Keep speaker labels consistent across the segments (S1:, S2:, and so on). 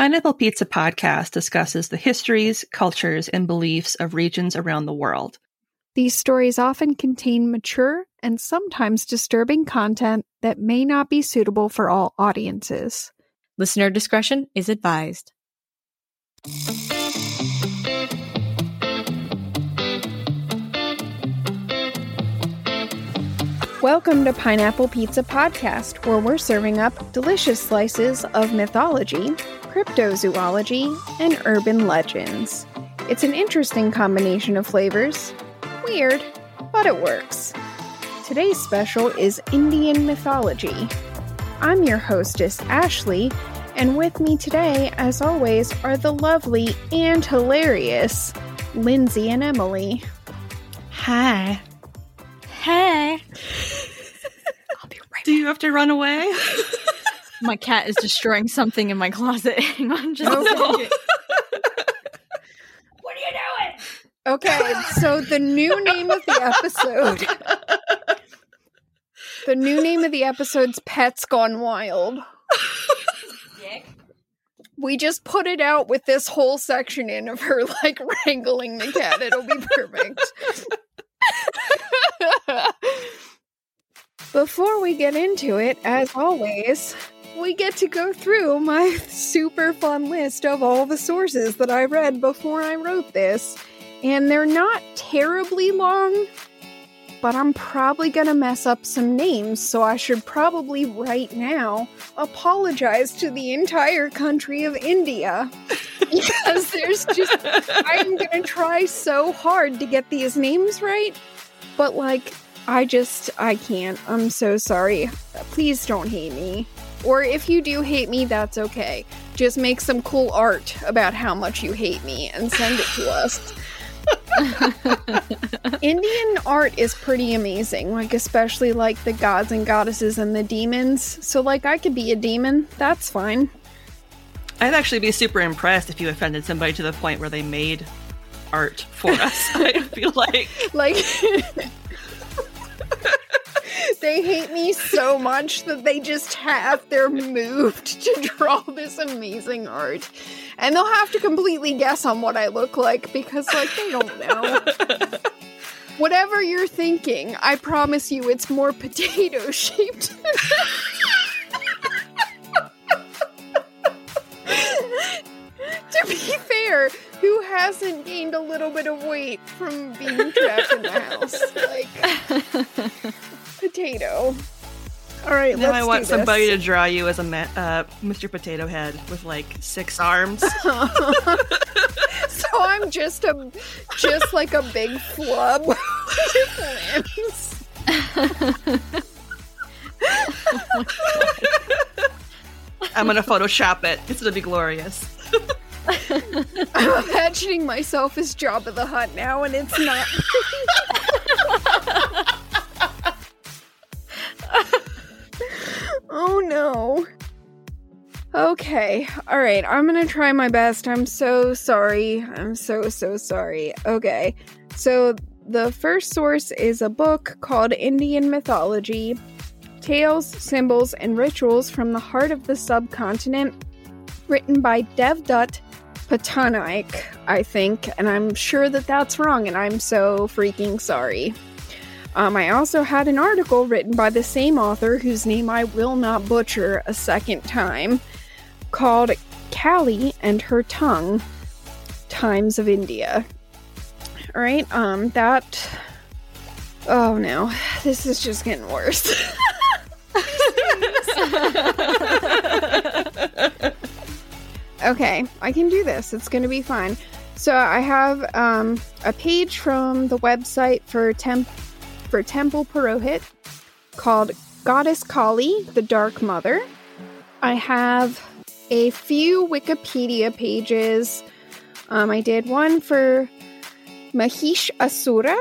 S1: Pineapple Pizza podcast discusses the histories, cultures, and beliefs of regions around the world.
S2: These stories often contain mature and sometimes disturbing content that may not be suitable for all audiences.
S3: Listener discretion is advised.
S2: Welcome to Pineapple Pizza Podcast, where we're serving up delicious slices of mythology, cryptozoology, and urban legends. It's an interesting combination of flavors. Weird, but it works. Today's special is Indian mythology. I'm your hostess, Ashley, and with me today, as always, are the lovely and hilarious Lindsay and Emily.
S1: Hi.
S3: Hey.
S1: I'll be right Do you have to run away?
S3: my cat is destroying something in my closet. Hang on just
S1: oh,
S3: a second.
S1: what are you doing?
S2: Okay, so the new name of the episode. the new name of the episode's Pets Gone Wild. We just put it out with this whole section in of her like wrangling the cat. It'll be perfect. Before we get into it, as always, we get to go through my super fun list of all the sources that I read before I wrote this. And they're not terribly long, but I'm probably gonna mess up some names, so I should probably right now apologize to the entire country of India. because there's just, I'm gonna try so hard to get these names right, but like, I just, I can't. I'm so sorry. Please don't hate me. Or if you do hate me, that's okay. Just make some cool art about how much you hate me and send it to us. Indian art is pretty amazing, like especially like the gods and goddesses and the demons. So like I could be a demon, that's fine.
S1: I'd actually be super impressed if you offended somebody to the point where they made art for us. I feel like
S2: like they hate me so much that they just have they're moved to draw this amazing art. And they'll have to completely guess on what I look like because like they don't know. Whatever you're thinking, I promise you it's more potato shaped. to be fair, who hasn't gained a little bit of weight from being trapped in the house? Like potato. All right,
S1: now I want somebody to draw you as a ma- uh, Mr. Potato Head with like six arms.
S2: so I'm just a, just like a big flub with limbs.
S1: I'm gonna Photoshop it. It's gonna be glorious.
S2: I'm imagining myself as Jabba the Hutt now, and it's not. oh no. Okay, alright, I'm gonna try my best. I'm so sorry. I'm so, so sorry. Okay, so the first source is a book called Indian Mythology Tales, Symbols, and Rituals from the Heart of the Subcontinent, written by Dev Devdutt Patanaik, I think, and I'm sure that that's wrong, and I'm so freaking sorry. Um, I also had an article written by the same author, whose name I will not butcher a second time, called Kali and her tongue, Times of India. All right, um, that. Oh no, this is just getting worse. okay, I can do this. It's going to be fine. So I have um, a page from the website for temp for Temple Purohit called Goddess Kali, the Dark Mother. I have a few Wikipedia pages. Um, I did one for Mahish Asura,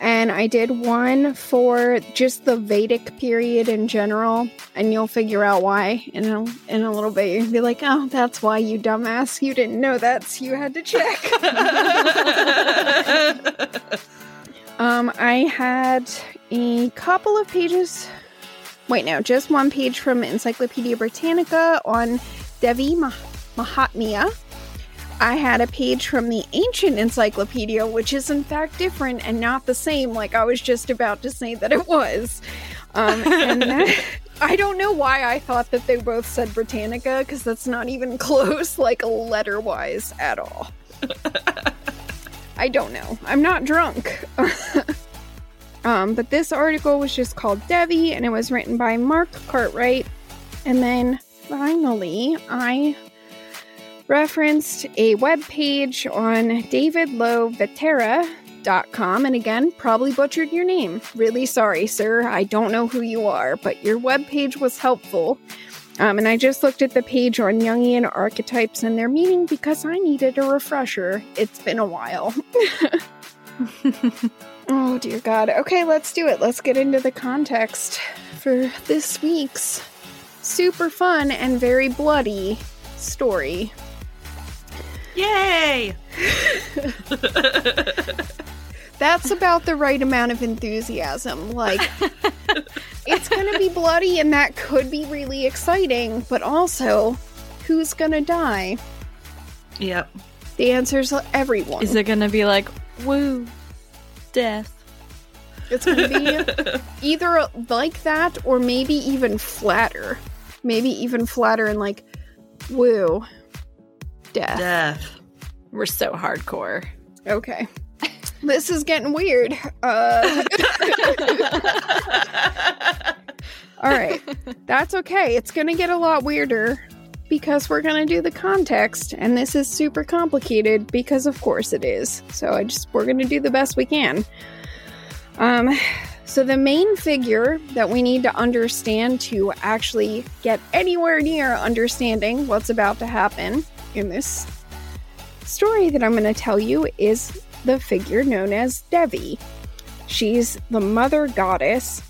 S2: and I did one for just the Vedic period in general, and you'll figure out why in a, in a little bit. You'll be like, oh, that's why, you dumbass. You didn't know that, so you had to check. um, I had a couple of pages. Wait, no, just one page from Encyclopedia Britannica on Devi Mah- Mahatmya. I had a page from the ancient encyclopedia, which is in fact different and not the same, like I was just about to say that it was. Um, and that, I don't know why I thought that they both said Britannica, because that's not even close, like letter wise at all. I don't know. I'm not drunk. um, but this article was just called Devi, and it was written by Mark Cartwright. And then finally, I referenced a web page on davidlovetera.com and again probably butchered your name. Really sorry sir. I don't know who you are but your web page was helpful. Um, and i just looked at the page on jungian archetypes and their meaning because i needed a refresher. It's been a while. Oh dear god. Okay let's do it. Let's get into the context for this week's super fun and very bloody story
S1: Yay!
S2: That's about the right amount of enthusiasm. Like, it's gonna be bloody and that could be really exciting, but also, who's gonna die?
S1: Yep.
S2: The answer's everyone.
S3: Is it gonna be like, woo, death?
S2: It's gonna be either like that or maybe even flatter. Maybe even flatter and like, woo, death.
S1: Death.
S3: We're so hardcore.
S2: Okay. This is getting weird. Uh, all right. That's okay. It's going to get a lot weirder because we're going to do the context and this is super complicated because of course it is. So I just we're going to do the best we can. Um so the main figure that we need to understand to actually get anywhere near understanding what's about to happen in this story that I'm going to tell you is the figure known as Devi. She's the mother goddess,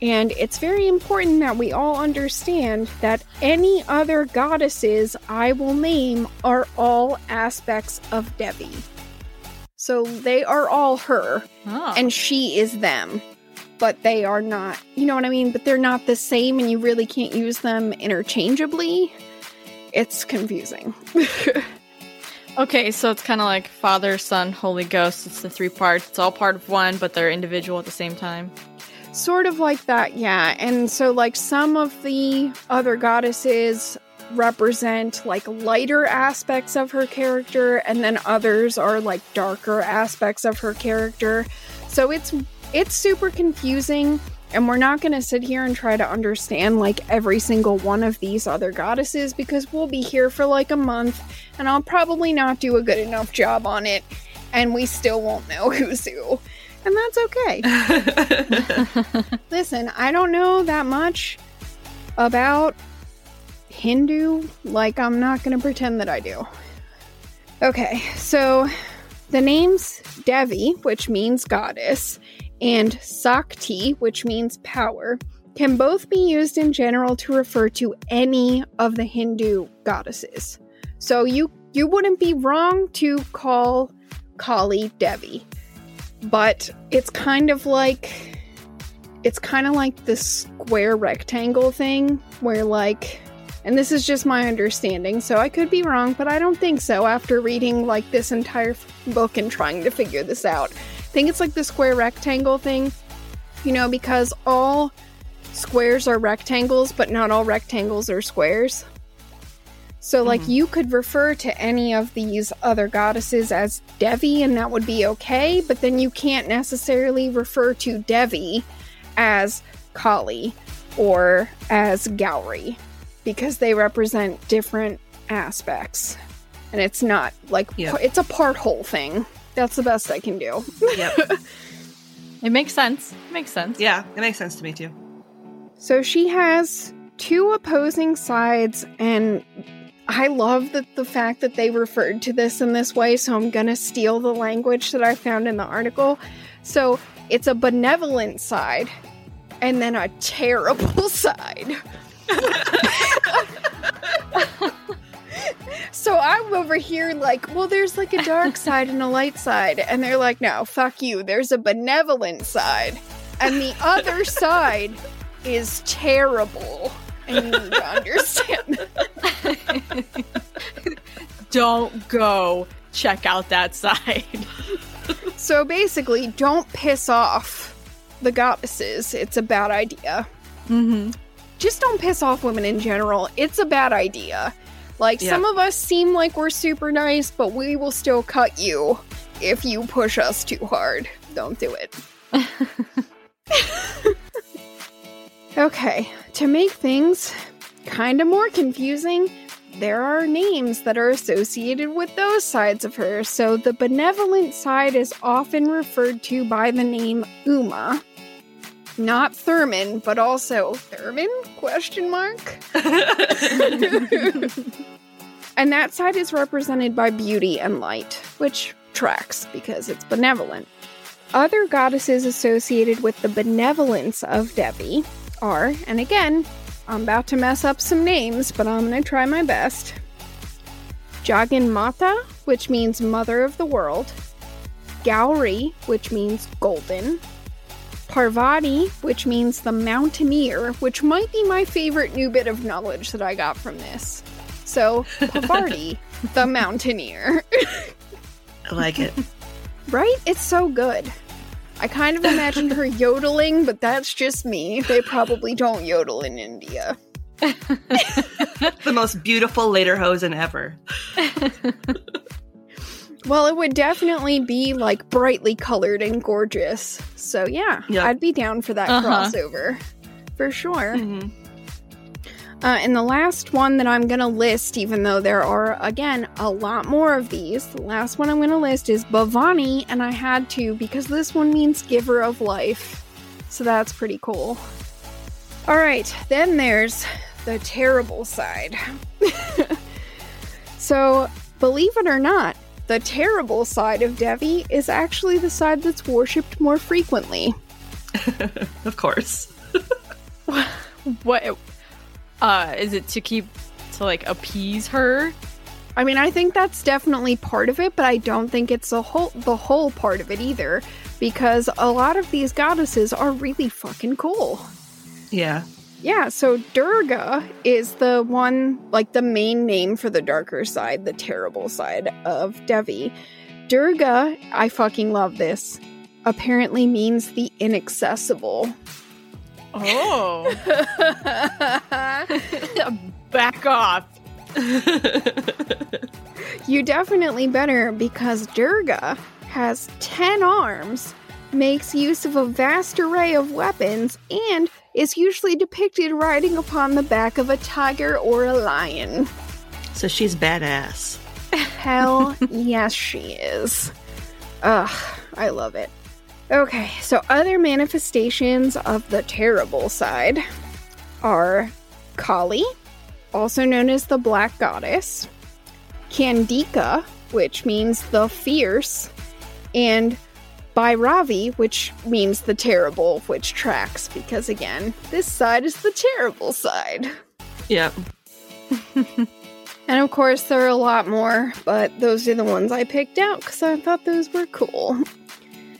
S2: and it's very important that we all understand that any other goddesses I will name are all aspects of Devi. So they are all her,
S3: Oh.
S2: and she is them. But they are not, you know what I mean? But they're not the same, and you really can't use them interchangeably. It's confusing.
S3: okay, so it's kind of like Father, Son, Holy Ghost. It's the three parts. It's all part of one, but they're individual at the same time.
S2: Sort of like that, yeah. And so, like, some of the other goddesses represent like lighter aspects of her character, and then others are like darker aspects of her character. So it's it's super confusing, and we're not going to sit here and try to understand like every single one of these other goddesses because we'll be here for like a month, and I'll probably not do a good enough job on it, and we still won't know who's who. And that's okay. Listen, I don't know that much about Hindu. Like, I'm not going to pretend that I do. Okay, so the names Devi, which means goddess, and Sakti, which means power, can both be used in general to refer to any of the Hindu goddesses. So you you wouldn't be wrong to call Kali Devi. But it's kind of like it's kind of like the square rectangle thing where like and this is just my understanding, so I could be wrong, but I don't think so after reading like this entire book and trying to figure this out. Think it's like the square rectangle thing, you know, because all squares are rectangles, but not all rectangles are squares. So, like, mm-hmm. you could refer to any of these other goddesses as Devi, and that would be okay, but then you can't necessarily refer to Devi as Kali or as Gowri because they represent different aspects. And it's not like, it's a part whole thing. That's the best I can do.
S1: Yep.
S3: It makes sense. It Makes sense.
S1: yeah, it makes sense to me too.
S2: So she has two opposing sides, and I love that the fact that they referred to this in this way. So I'm gonna steal the language that I found in the article. So it's a benevolent side, and then a terrible side. so I'm over here like, well, there's like a dark side and a light side, and they're like, no, fuck you. There's a benevolent side, and the other side is terrible. And you need to understand.
S3: Don't go check out that side.
S2: So basically, don't piss off the goddesses. It's a bad idea.
S3: mm-hmm.
S2: Just don't piss off women in general. It's a bad idea. Like,
S1: Yeah.
S2: some of us seem like we're super nice, but we will still cut you if you push us too hard. Don't do it. okay, to make things kind of more confusing, there are names that are associated with those sides of her. So the benevolent side is often referred to by the name Uma. Not Thurman, but also Thurman? Question mark. and that side is represented by beauty and light, which tracks because it's benevolent. Other goddesses associated with the benevolence of Devi are, and again, I'm about to mess up some names, but I'm going to try my best. Jagan Mata, which means mother of the world. Gowri, which means golden. Parvati, which means the mountaineer, which might be my favorite new bit of knowledge that I got from this. So, Parvati, the mountaineer.
S1: I like it.
S2: Right? It's so good. I kind of imagined her yodeling, but that's just me. They probably don't yodel in India.
S1: the most beautiful lederhosen ever.
S2: Well, it would definitely be like brightly colored and gorgeous. So, yeah,
S1: Yep.
S2: I'd be down for that
S3: Uh-huh.
S2: crossover. For sure.
S1: Mhm.
S2: Uh, and the last one that I'm going to list, even though there are, again, a lot more of these, the last one I'm going to list is Bhavani, and I had to because this one means giver of life. So that's pretty cool. All right, then there's the terrible side. so, believe it or not, the terrible side of Devi is actually the side that's worshipped more frequently.
S1: Of course.
S3: What? Uh, is it to keep to like appease her?
S2: I mean, I think that's definitely part of it, but I don't think it's the whole the whole part of it either because a lot of these goddesses are really fucking cool.
S1: Yeah.
S2: Yeah, so Durga is the one like the main name for the darker side, the terrible side of Devi. Durga, I fucking love this. Apparently means the inaccessible.
S3: Oh, back off.
S2: You definitely better because Durga has 10 arms, makes use of a vast array of weapons, and is usually depicted riding upon the back of a tiger or a lion.
S1: So she's badass.
S2: Hell yes, she is. Ugh, I love it. Okay, so other manifestations of the terrible side are Kali, also known as the Black Goddess, Kandika, which means the fierce, and Bhairavi, which means the terrible, which tracks because again, this side is the terrible side.
S1: Yep.
S2: And of course, there are a lot more, but those are the ones I picked out because I thought those were cool.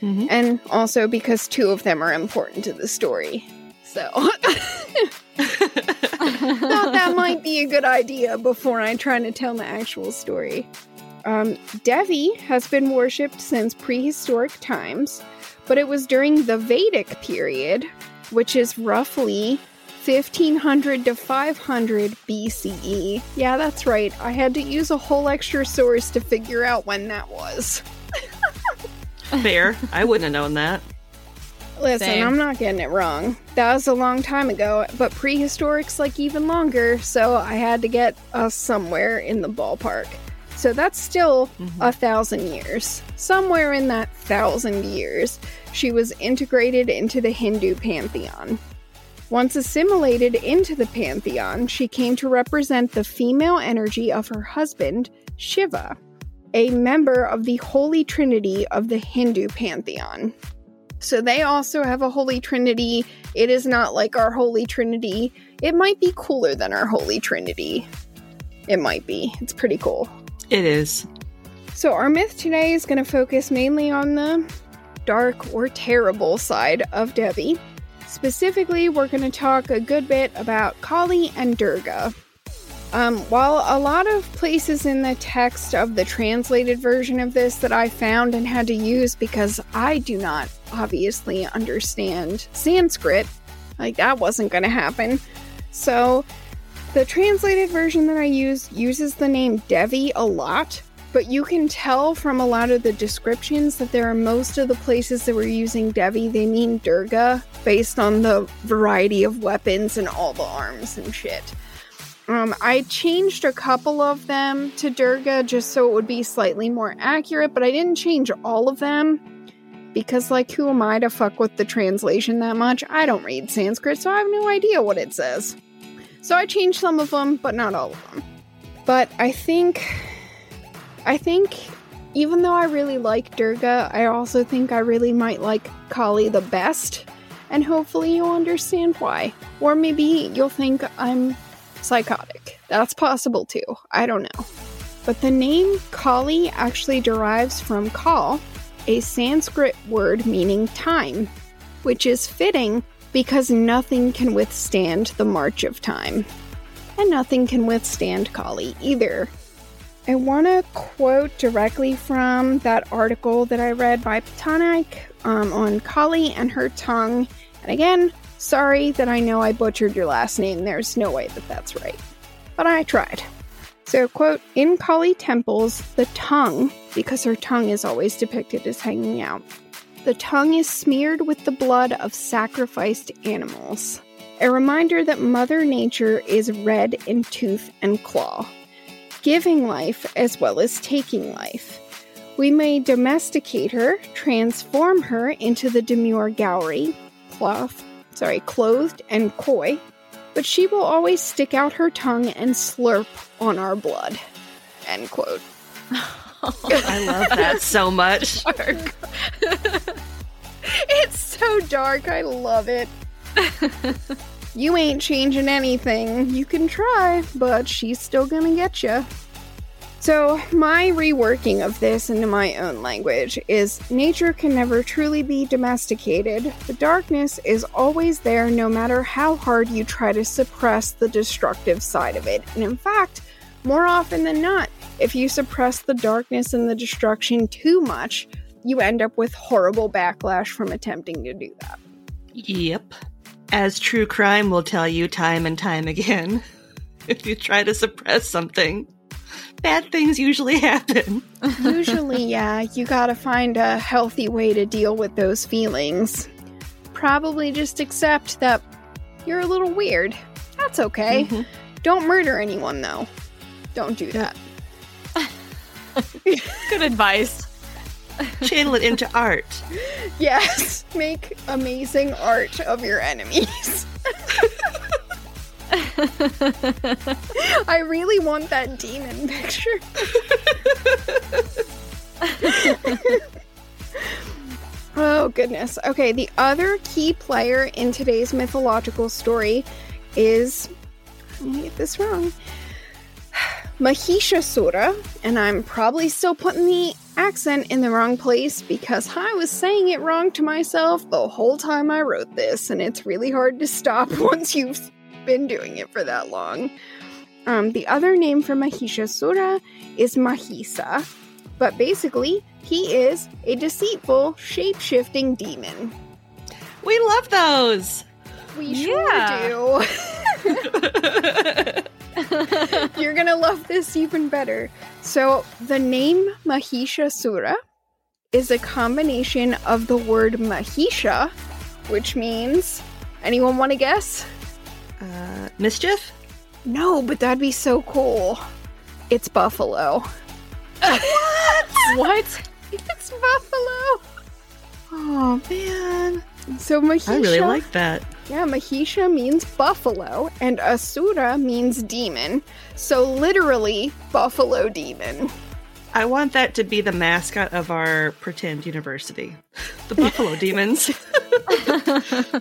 S1: Mhm.
S2: And also because two of them are important to the story. So, thought that might be a good idea before I try to tell the actual story. Um, Devi has been worshipped since prehistoric times, but it was during the Vedic period, which is roughly 1500 to 500 BCE. Yeah, that's right. I had to use a whole extra source to figure out when that was.
S1: Fair. I wouldn't have known that.
S2: Listen,
S3: Same.
S2: I'm not getting it wrong. That was a long time ago, but prehistoric's like even longer, so I had to get us somewhere in the ballpark. So that's still mm-hmm. a thousand years. Somewhere in that thousand years, she was integrated into the Hindu pantheon. Once assimilated into the pantheon, she came to represent the female energy of her husband, Shiva, a member of the Holy Trinity of the Hindu pantheon. So they also have a Holy Trinity. It is not like our Holy Trinity. It might be cooler than our Holy Trinity. It might be. It's pretty cool.
S1: It is.
S2: So our myth today is going to focus mainly on the dark or terrible side of Devi. Specifically, we're going to talk a good bit about Kali and Durga. Um, while a lot of places in the text of the translated version of this that I found and had to use because I do not obviously understand Sanskrit, like that wasn't going to happen. So the translated version that I use uses the name Devi a lot, but you can tell from a lot of the descriptions that there are most of the places that we're using Devi, they mean Durga based on the variety of weapons and all the arms and shit. Um, I changed a couple of them to Durga just so it would be slightly more accurate, but I didn't change all of them because, like, who am I to fuck with the translation that much? I don't read Sanskrit, so I have no idea what it says. So I changed some of them, but not all of them. But I think, I think, even though I really like Durga, I also think I really might like Kali the best, and hopefully you'll understand why. Or maybe you'll think I'm psychotic. That's possible too. I don't know. But the name Kali actually derives from Kal, a Sanskrit word meaning time, which is fitting because nothing can withstand the march of time. And nothing can withstand Kali either. I want to quote directly from that article that I read by Patanik um, on Kali and her tongue. And again, sorry that I know I butchered your last name. There's no way that that's right. But I tried. So, quote, in Kali temples, the tongue, because her tongue is always depicted as hanging out, the tongue is smeared with the blood of sacrificed animals. A reminder that Mother Nature is red in tooth and claw, giving life as well as taking life. We may domesticate her, transform her into the demure Gowri, cloth, sorry, clothed and coy, but she will always stick out her tongue and slurp on our blood. End quote.
S1: I love that so much.
S2: So dark. I love it. you ain't changing anything. You can try, but she's still gonna get you. So, my reworking of this into my own language is nature can never truly be domesticated. The darkness is always there no matter how hard you try to suppress the destructive side of it. And in fact, more often than not, if you suppress the darkness and the destruction too much, you end up with horrible backlash from attempting to do that.
S1: Yep. As true crime will tell you time and time again, if you try to suppress something, bad things usually happen.
S2: Usually, yeah, you gotta find a healthy way to deal with those feelings. Probably just accept that you're a little weird. That's okay. Mm-hmm. Don't murder anyone, though. Don't do that.
S3: Good advice.
S1: Channel it into art.
S2: Yes, make amazing art of your enemies. I really want that demon picture. oh, goodness. Okay, the other key player in today's mythological story is. Let me get this wrong. Mahishasura, and I'm probably still putting the accent in the wrong place because I was saying it wrong to myself the whole time I wrote this, and it's really hard to stop once you've been doing it for that long. Um, the other name for Mahishasura is Mahisa, but basically, he is a deceitful, shape shifting demon.
S1: We love those.
S2: We
S3: Yeah.
S2: sure do. You're gonna love this even better. So, the name Mahishasura is a combination of the word Mahisha, which means. Anyone want to guess?
S1: Uh, mischief?
S2: No, but that'd be so cool. It's buffalo.
S3: what? What?
S2: It's buffalo.
S1: Oh man,
S2: So Mahisha.
S1: I really like that.
S2: Yeah, Mahisha means buffalo, and Asura means demon. So literally, buffalo demon.
S1: I want that to be the mascot of our pretend university, the Buffalo Demons.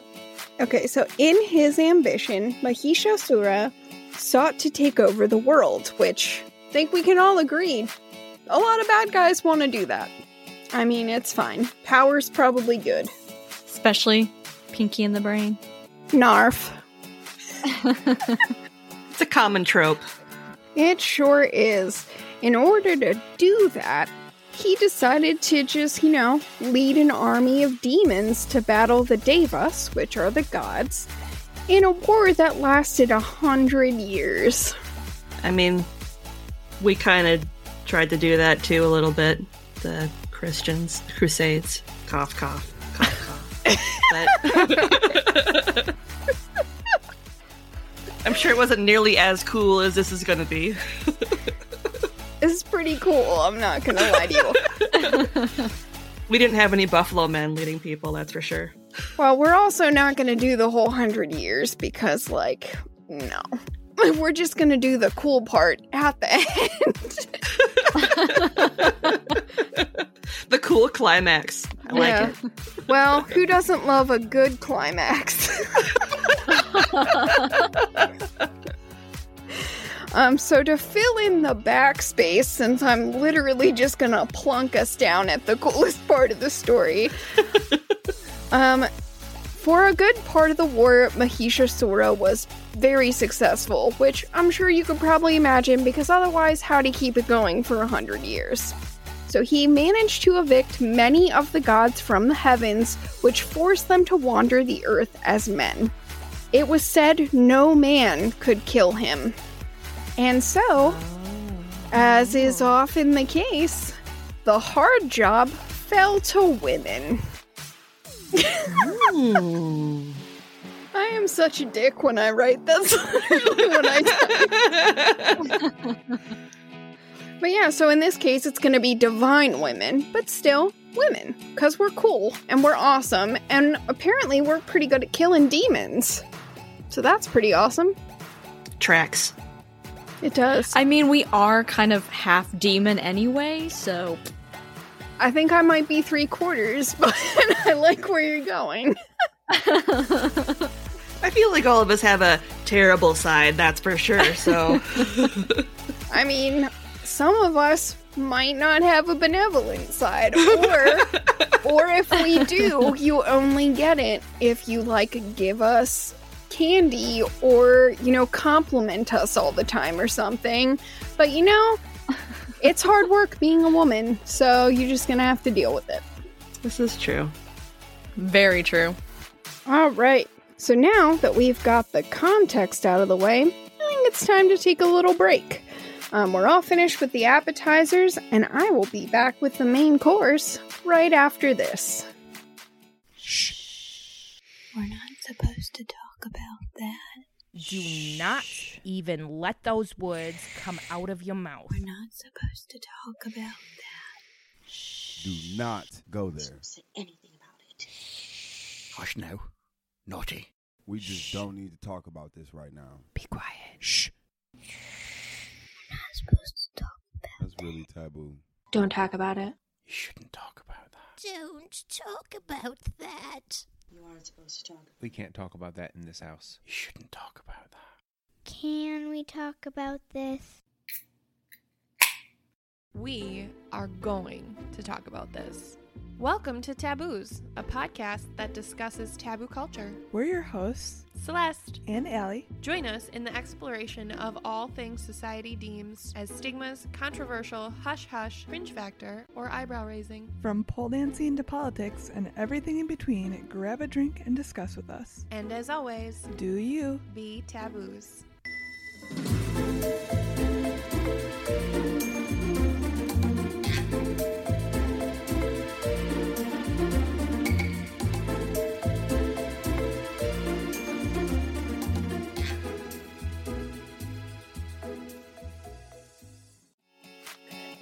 S2: Okay, so in his ambition, Mahishasura sought to take over the world, which I think we can all agree. A lot of bad guys want to do that. I mean, it's fine. Power's probably good.
S3: Especially Pinky and the Brain.
S2: Narf.
S1: it's a common trope.
S2: It sure is. In order to do that, he decided to just, you know, lead an army of demons to battle the Devas, which are the gods, in a war that lasted a hundred years.
S1: I mean, we kind of tried to do that too a little bit. The Christians, Crusades, cough, cough, cough, cough. but I'm sure it wasn't nearly as cool as this is to be.
S2: It's pretty cool, I'm not gonna lie to you.
S1: We didn't have any Buffalo men leading people, that's for sure.
S2: well, we're also not gonna do the whole hundred years because, like, no. We're just gonna do the cool part at the end.
S1: The cool climax. I like
S2: Yeah.
S1: it.
S2: Well, who doesn't love a good climax? um, so to fill in the backspace, since I'm literally just gonna plunk us down at the coolest part of the story, um, for a good part of the war, Mahishasura was very successful, which I'm sure you could probably imagine because otherwise, how'd he keep it going for a hundred years? So he managed to evict many of the gods from the heavens, which forced them to wander the earth as men. It was said no man could kill him. And so, as is often the case, the hard job fell to women. I am such a dick when I write this. when I But yeah, so in this case, it's going to be divine women, but still women, because we're cool and we're awesome, and apparently we're pretty good at killing demons. So that's pretty awesome.
S1: Tracks.
S2: It does.
S3: I mean, we are kind of half demon anyway, so
S2: I think I might be three quarters, but I like where you're going.
S1: I feel like all of us have a terrible side, that's for sure. So,
S2: I mean, some of us might not have a benevolent side, or or if we do, you only get it if you like give us candy or you know compliment us all the time or something. But you know, it's hard work being a woman, so you're just gonna have to deal with it.
S1: this is true.
S3: very true.
S2: All right. So now that we've got the context out of the way, I think it's time to take a little break. Um, we're all finished with the appetizers, and I will be back with the main course right after this. Shh.
S4: We're not supposed to talk about that.
S5: Do not even let those words come out of your mouth.
S4: We're not supposed to talk about that. Shh.
S6: Do not go there.
S4: Don't say anything about it.
S7: Hush now. Naughty.
S6: We just don't need to talk about this right now.
S5: Be quiet.
S7: Shh.
S4: We're not supposed to talk about
S6: That's really taboo.
S8: Don't talk about it.
S7: You shouldn't talk about that.
S4: Don't talk about that. You aren't supposed to talk about
S9: We can't talk about that in this house.
S7: You shouldn't talk about that.
S4: Can we talk about this?
S8: We are going to talk about this. Welcome to Taboos, a podcast that discusses taboo culture.
S10: We're your hosts,
S8: Celeste
S10: and Allie.
S8: Join us in the exploration of all things society deems as stigmas, controversial, hush hush, cringe factor, or eyebrow raising.
S10: From pole dancing to politics and everything in between, grab a drink and discuss with us.
S8: And as always,
S10: do you
S8: be taboos.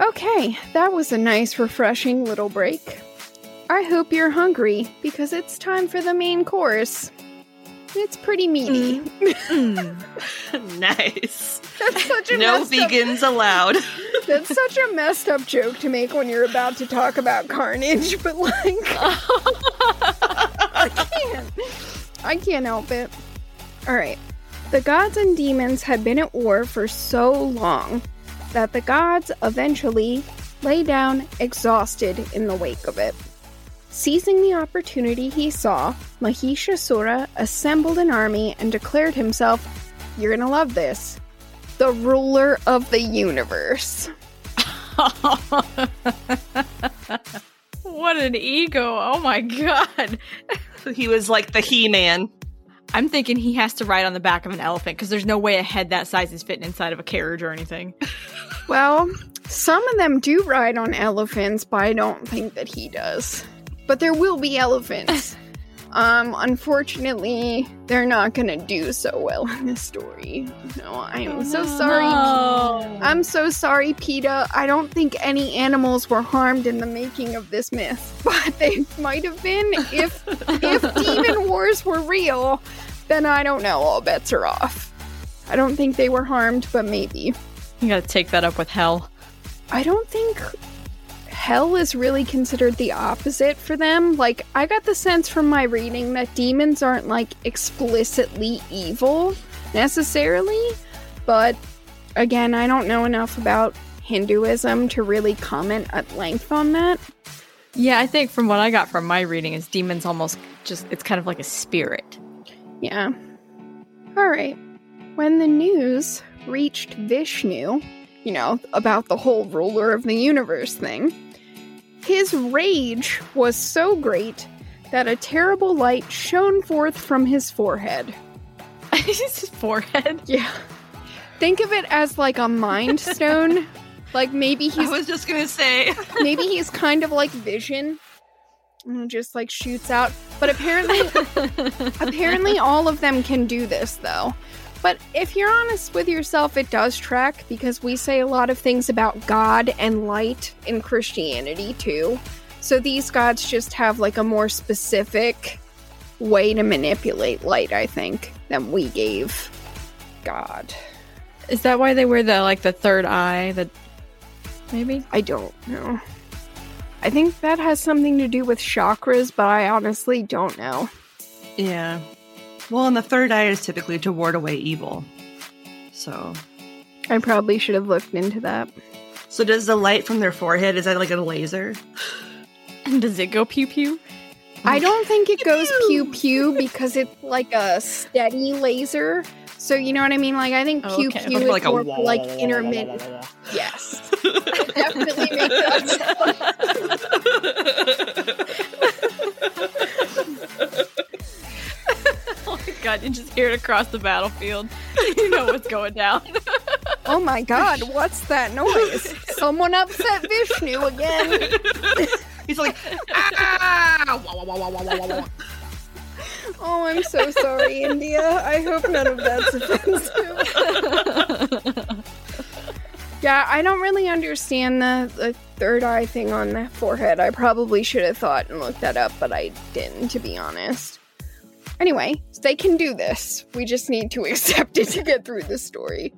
S2: Okay, that was a nice, refreshing little break. I hope you're hungry because it's time for the main course. It's pretty meaty.
S1: Mm. nice.
S2: That's such a
S1: no vegans allowed.
S2: That's such a messed up joke to make when you're about to talk about carnage, but like I can't. I can't help it. All right. The gods and demons had been at war for so long that the gods eventually lay down exhausted in the wake of it. Seizing the opportunity he saw, Mahishasura assembled an army and declared himself, You're gonna love this, the ruler of the universe.
S3: what an ego. Oh my god.
S1: he was like the He Man.
S3: I'm thinking he has to ride on the back of an elephant because there's no way a head that size is fitting inside of a carriage or anything.
S2: well, some of them do ride on elephants, but I don't think that he does. But there will be elephants. um, unfortunately, they're not gonna do so well in this story. No, I am so sorry.
S3: No.
S2: I'm so sorry, PETA. I don't think any animals were harmed in the making of this myth, but they might have been if if demon wars were real. Then I don't know. All bets are off. I don't think they were harmed, but maybe.
S3: You gotta take that up with hell.
S2: I don't think hell is really considered the opposite for them. Like, I got the sense from my reading that demons aren't like explicitly evil necessarily, but again, I don't know enough about Hinduism to really comment at length on that.
S3: Yeah, I think from what I got from my reading is demons almost just it's kind of like a spirit.
S2: Yeah. All right. When the news reached Vishnu, you know, about the whole ruler of the universe thing, his rage was so great that a terrible light shone forth from his forehead.
S3: his forehead?
S2: Yeah. Think of it as like a mind stone. like maybe he's.
S1: I was just gonna say.
S2: maybe he's kind of like Vision. And just like shoots out. But apparently, apparently, all of them can do this though. But if you're honest with yourself, it does track because we say a lot of things about God and light in Christianity too. So these gods just have like a more specific way to manipulate light, I think, than we gave God.
S3: Is that why they wear the like the third eye? That maybe
S2: I don't know. I think that has something to do with chakras, but I honestly don't know.
S1: Yeah. Well, and the third eye is typically to ward away evil. So.
S2: I probably should have looked into that.
S1: So, does the light from their forehead, is that like a laser?
S3: And does it go pew pew?
S2: I don't think it goes pew pew because it's like a steady laser. So you know what I mean? Like I think oh, pew
S3: Okay.
S2: pew is
S1: Like a
S2: more
S1: wah,
S2: like
S1: wah, wah,
S2: intermittent. Yes, definitely makes that
S3: god, you just hear it across the battlefield. you know what's going down.
S2: Oh my god, what's that noise? Someone upset Vishnu again.
S1: He's like, ah! Wah, wah, wah.
S2: Oh, I'm so sorry, India. I hope none of that's offensive. yeah, I don't really understand the, the third eye thing on the forehead. I probably should have thought and looked that up, but I didn't, to be honest. Anyway, they can do this. We just need to accept it to get through the story.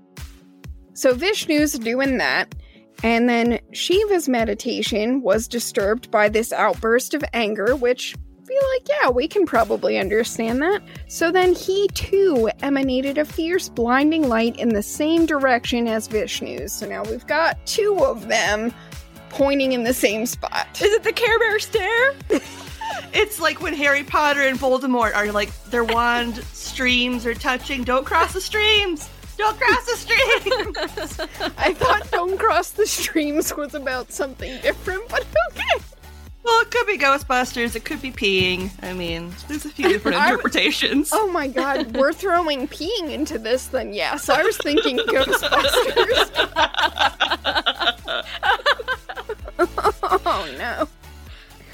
S2: So Vishnu's doing that, and then Shiva's meditation was disturbed by this outburst of anger, which I feel like, yeah, we can probably understand that. So then he too emanated a fierce, blinding light in the same direction as Vishnu's. So now we've got two of them pointing in the same spot.
S3: Is it the Care Bear stare?
S1: It's like when Harry Potter and Voldemort are like their wand streams are touching. Don't cross the streams. Don't cross the streams.
S2: I thought Don't Cross the Streams was about something different, but okay.
S1: well, it could be Ghostbusters. It could be peeing. I mean, there's a few different interpretations.
S2: Oh my god, we're throwing peeing into this then, yes. I was thinking Ghostbusters. oh no.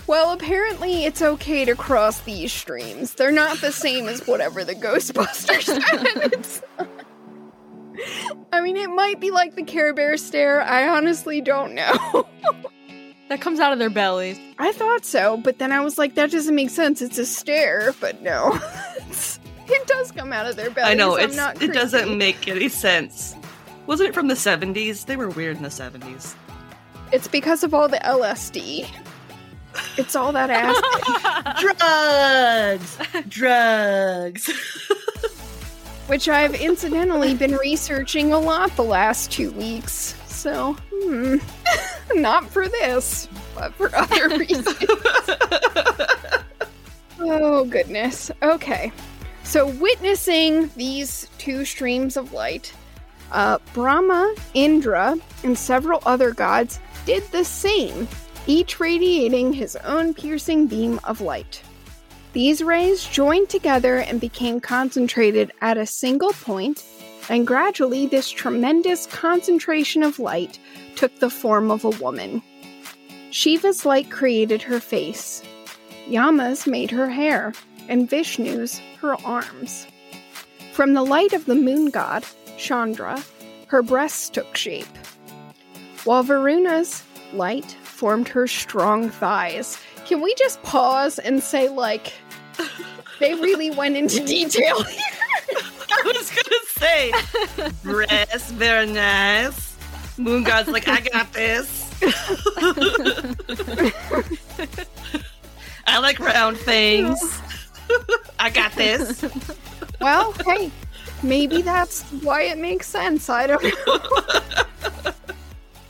S2: Well, apparently it's okay to cross these streams. They're not the same as whatever the Ghostbusters said. I mean, it might be like the Care Bear stare. I honestly don't know.
S3: That comes out of their bellies.
S2: I thought so, but then I was like, that doesn't make sense. It's a stare, but no. It does come out of their bellies.
S1: I know
S2: I'm
S1: it's
S2: not
S1: it doesn't make any sense. Wasn't it from the 70s? They were weird in the 70s.
S2: It's because of all the LSD. It's all that ass,
S1: drugs, drugs.
S2: which I've incidentally been researching a lot the last two weeks. So, hmm, not for this, but for other reasons. oh goodness. Okay, so witnessing these two streams of light, uh, Brahma, Indra, and several other gods did the same, each radiating his own piercing beam of light. These rays joined together and became concentrated at a single point, and gradually this tremendous concentration of light took the form of a woman. Shiva's light created her face, Yama's made her hair, and Vishnu's her arms. From the light of the moon god, Chandra, her breasts took shape, while Varuna's light formed her strong thighs. Can we just pause and say, like, they really went into detail here?
S1: I was gonna say, breasts, very nice. Moon God's like, I got this. I like round things. I got this.
S2: Well, hey, maybe that's why it makes sense. I don't know.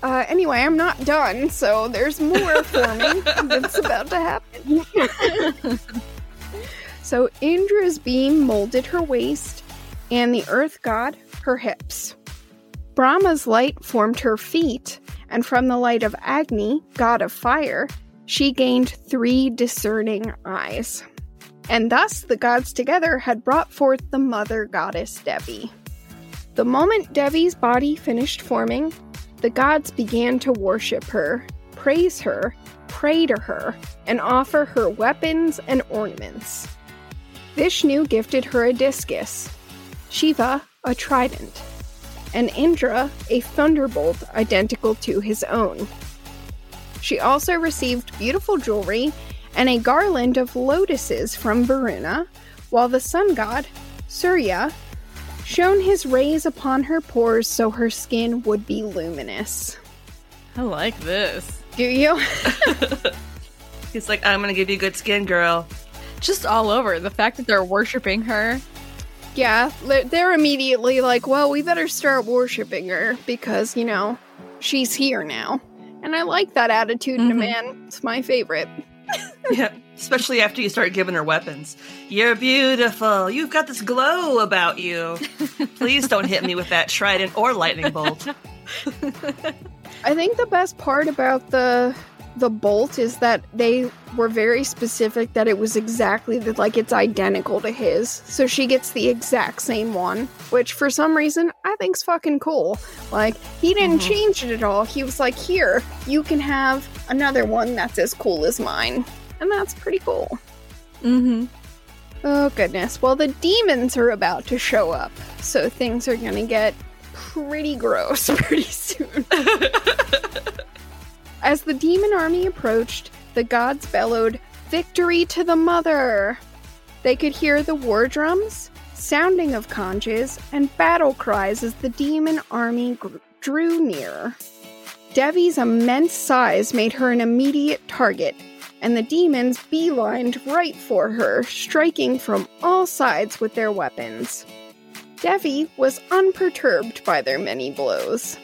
S2: Uh, anyway, I'm not done, so there's more forming that's about to happen. so Indra's beam molded her waist, and the earth god her hips. Brahma's light formed her feet, and from the light of Agni, god of fire, she gained three discerning eyes. And thus the gods together had brought forth the mother goddess Devi. The moment Devi's body finished forming, the gods began to worship her, praise her, pray to her, and offer her weapons and ornaments. Vishnu gifted her a discus, Shiva a trident, and Indra a thunderbolt identical to his own. She also received beautiful jewelry and a garland of lotuses from Varuna, while the sun god, Surya, shone his rays upon her pores so her skin would be luminous.
S3: I like this.
S2: Do you?
S1: He's like, I'm gonna give you good skin, girl.
S3: Just all over. The fact that they're worshiping her.
S2: yeah, they're immediately like, well, we better start worshiping her because, you know, she's here now. And I like that attitude in a mm-hmm. man. It's my favorite.
S1: Yeah, especially after you start giving her weapons. You're beautiful. You've got this glow about you. Please don't hit me with that trident or lightning bolt.
S2: I think the best part about the the bolt is that they were very specific that it was exactly the, like it's identical to his. So she gets the exact same one, which for some reason I think's fucking cool. Like he didn't mm-hmm. change it at all. He was like, "Here, you can have another one that's as cool as mine." And that's pretty cool.
S3: Mm-hmm.
S2: Oh goodness. Well, the demons are about to show up. So things are going to get pretty gross pretty soon. As the demon army approached, the gods bellowed, Victory to the mother! They could hear the war drums, sounding of conches, and battle cries as the demon army gr- drew near. Devi's immense size made her an immediate target, and the demons beelined right for her, striking from all sides with their weapons. Devi was unperturbed by their many blows.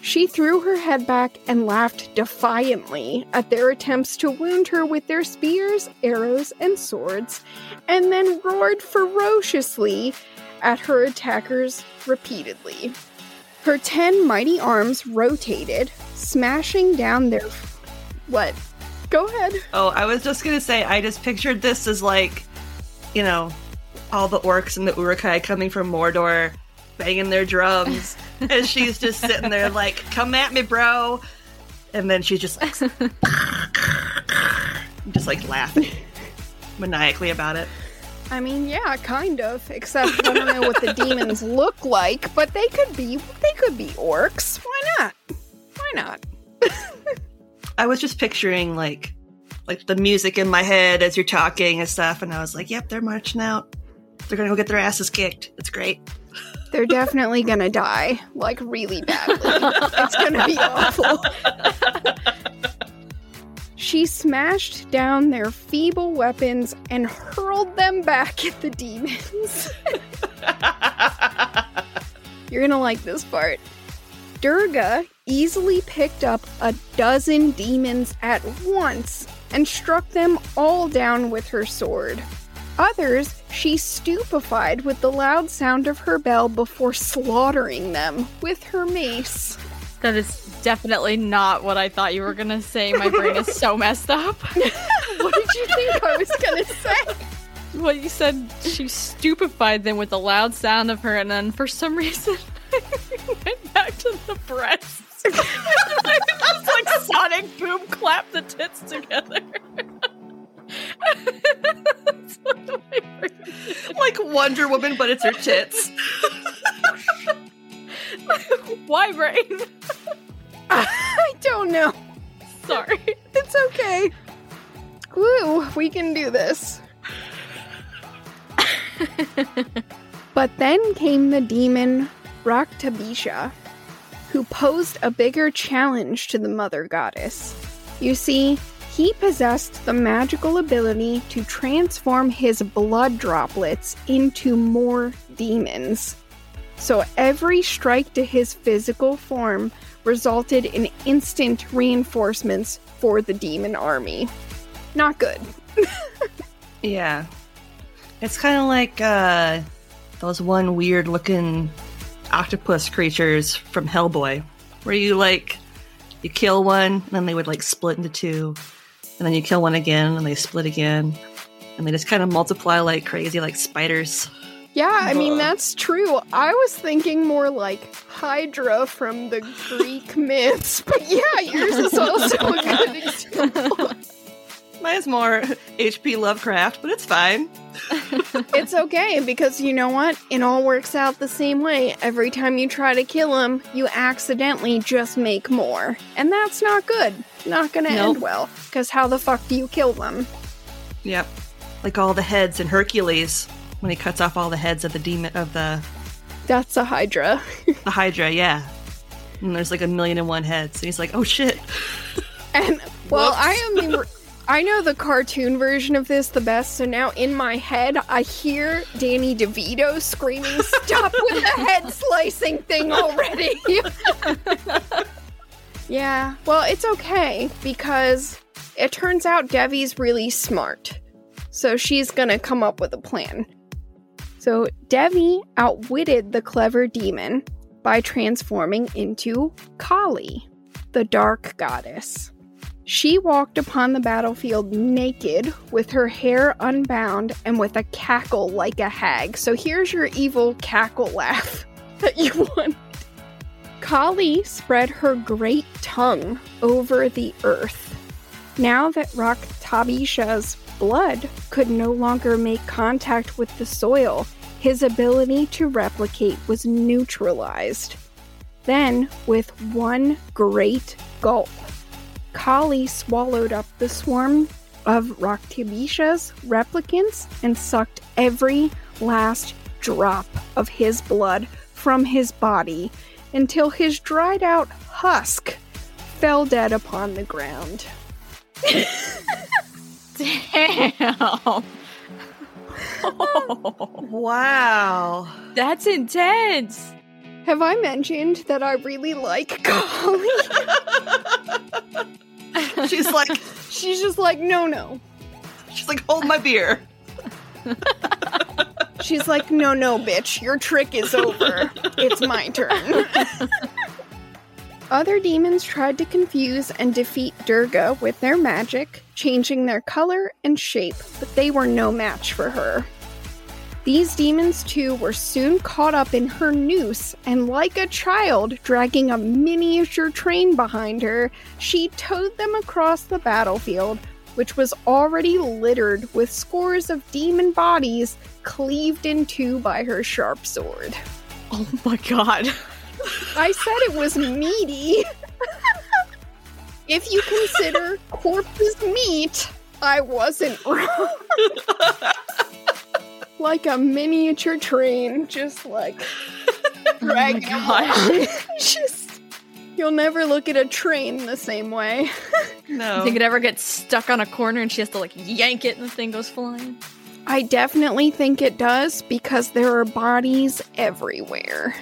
S2: She threw her head back and laughed defiantly at their attempts to wound her with their spears, arrows, and swords, and then roared ferociously at her attackers repeatedly. Her ten mighty arms rotated, smashing down their. What? Go ahead.
S1: Oh, I was just gonna say, I just pictured this as like, you know, all the orcs and the Uruk-hai coming from Mordor, banging their drums, and she's just sitting there like, "Come at me, bro," and then she's just like, just like laughing maniacally about it.
S2: I mean, yeah, kind of. Except I don't know what the demons look like, but they could be they could be orcs. Why not? Why not?
S1: I was just picturing like like the music in my head as you're talking and stuff, and I was like, "Yep, they're marching out. They're gonna go get their asses kicked. It's great."
S2: They're definitely gonna die, like really badly. it's gonna be awful. she smashed down their feeble weapons and hurled them back at the demons. You're gonna like this part. Durga easily picked up a dozen demons at once and struck them all down with her sword. Others she stupefied with the loud sound of her bell before slaughtering them with her mace.
S3: That is definitely not what I thought you were gonna say. My brain is so messed up.
S2: what did you think I was gonna say?
S3: Well, you said she stupefied them with the loud sound of her, and then for some reason, went back to the breasts. It's like Sonic Boom clap the tits together.
S1: like Wonder Woman, but it's her tits.
S3: Why brain?
S2: I don't know.
S3: Sorry.
S2: It's okay. Woo, we can do this. but then came the demon Raktabisha, who posed a bigger challenge to the mother goddess. You see, he possessed the magical ability to transform his blood droplets into more demons. So every strike to his physical form resulted in instant reinforcements for the demon army. Not good.
S1: yeah. It's kind of like uh, those one weird looking octopus creatures from Hellboy, where you like, you kill one, and then they would like split into two, and then you kill one again, and they split again, and they just kind of multiply like crazy, like spiders.
S2: Yeah, I mean, that's true. I was thinking more like Hydra from the Greek myths, but yeah, yours is also a good example.
S1: Mine's more HP Lovecraft, but it's fine.
S2: it's okay because you know what? It all works out the same way. Every time you try to kill him, you accidentally just make more. And that's not good. Not gonna
S1: Nope.
S2: end well. Because how the fuck do you kill them?
S1: Yep. Like all the heads in Hercules when he cuts off all the heads of the demon of the
S2: That's a Hydra.
S1: the Hydra, yeah. And there's like a million and one heads. And he's like, oh shit.
S2: And well, I am I know the cartoon version of this the best, so now in my head I hear Danny DeVito screaming, "Stop with the head slicing thing already!" yeah, well, it's okay because it turns out Devi's really smart, so she's gonna come up with a plan. So Devi outwitted the clever demon by transforming into Kali, the dark goddess. She walked upon the battlefield naked, with her hair unbound and with a cackle like a hag. So here's your evil cackle laugh that you want. Kali spread her great tongue over the earth. Now that Rock Raktabisha's blood could no longer make contact with the soil, his ability to replicate was neutralized. Then, with one great gulp, Kali swallowed up the swarm of Raktabisha's replicants and sucked every last drop of his blood from his body until his dried out husk fell dead upon the ground.
S3: Damn.
S1: Wow.
S3: That's intense.
S2: Have I mentioned that I really like Kali?
S1: She's like,
S2: She's just like, no, no.
S1: she's like, hold my beer.
S2: She's like, no, no, bitch, your trick is over. It's my turn. Other demons tried to confuse and defeat Durga with their magic, changing their color and shape, but they were no match for her. These demons, too, were soon caught up in her noose, and like a child dragging a miniature train behind her, she towed them across the battlefield, which was already littered with scores of demon bodies cleaved in two by her sharp sword.
S3: Oh my god.
S2: I said it was meaty. if you consider corpses meat, I wasn't wrong. like a miniature train, just like oh dragging them along. just you'll never look at a train the same way.
S1: No.
S3: Think it ever gets stuck on a corner and she has to like yank it and the thing goes flying?
S2: I definitely think it does because there are bodies everywhere.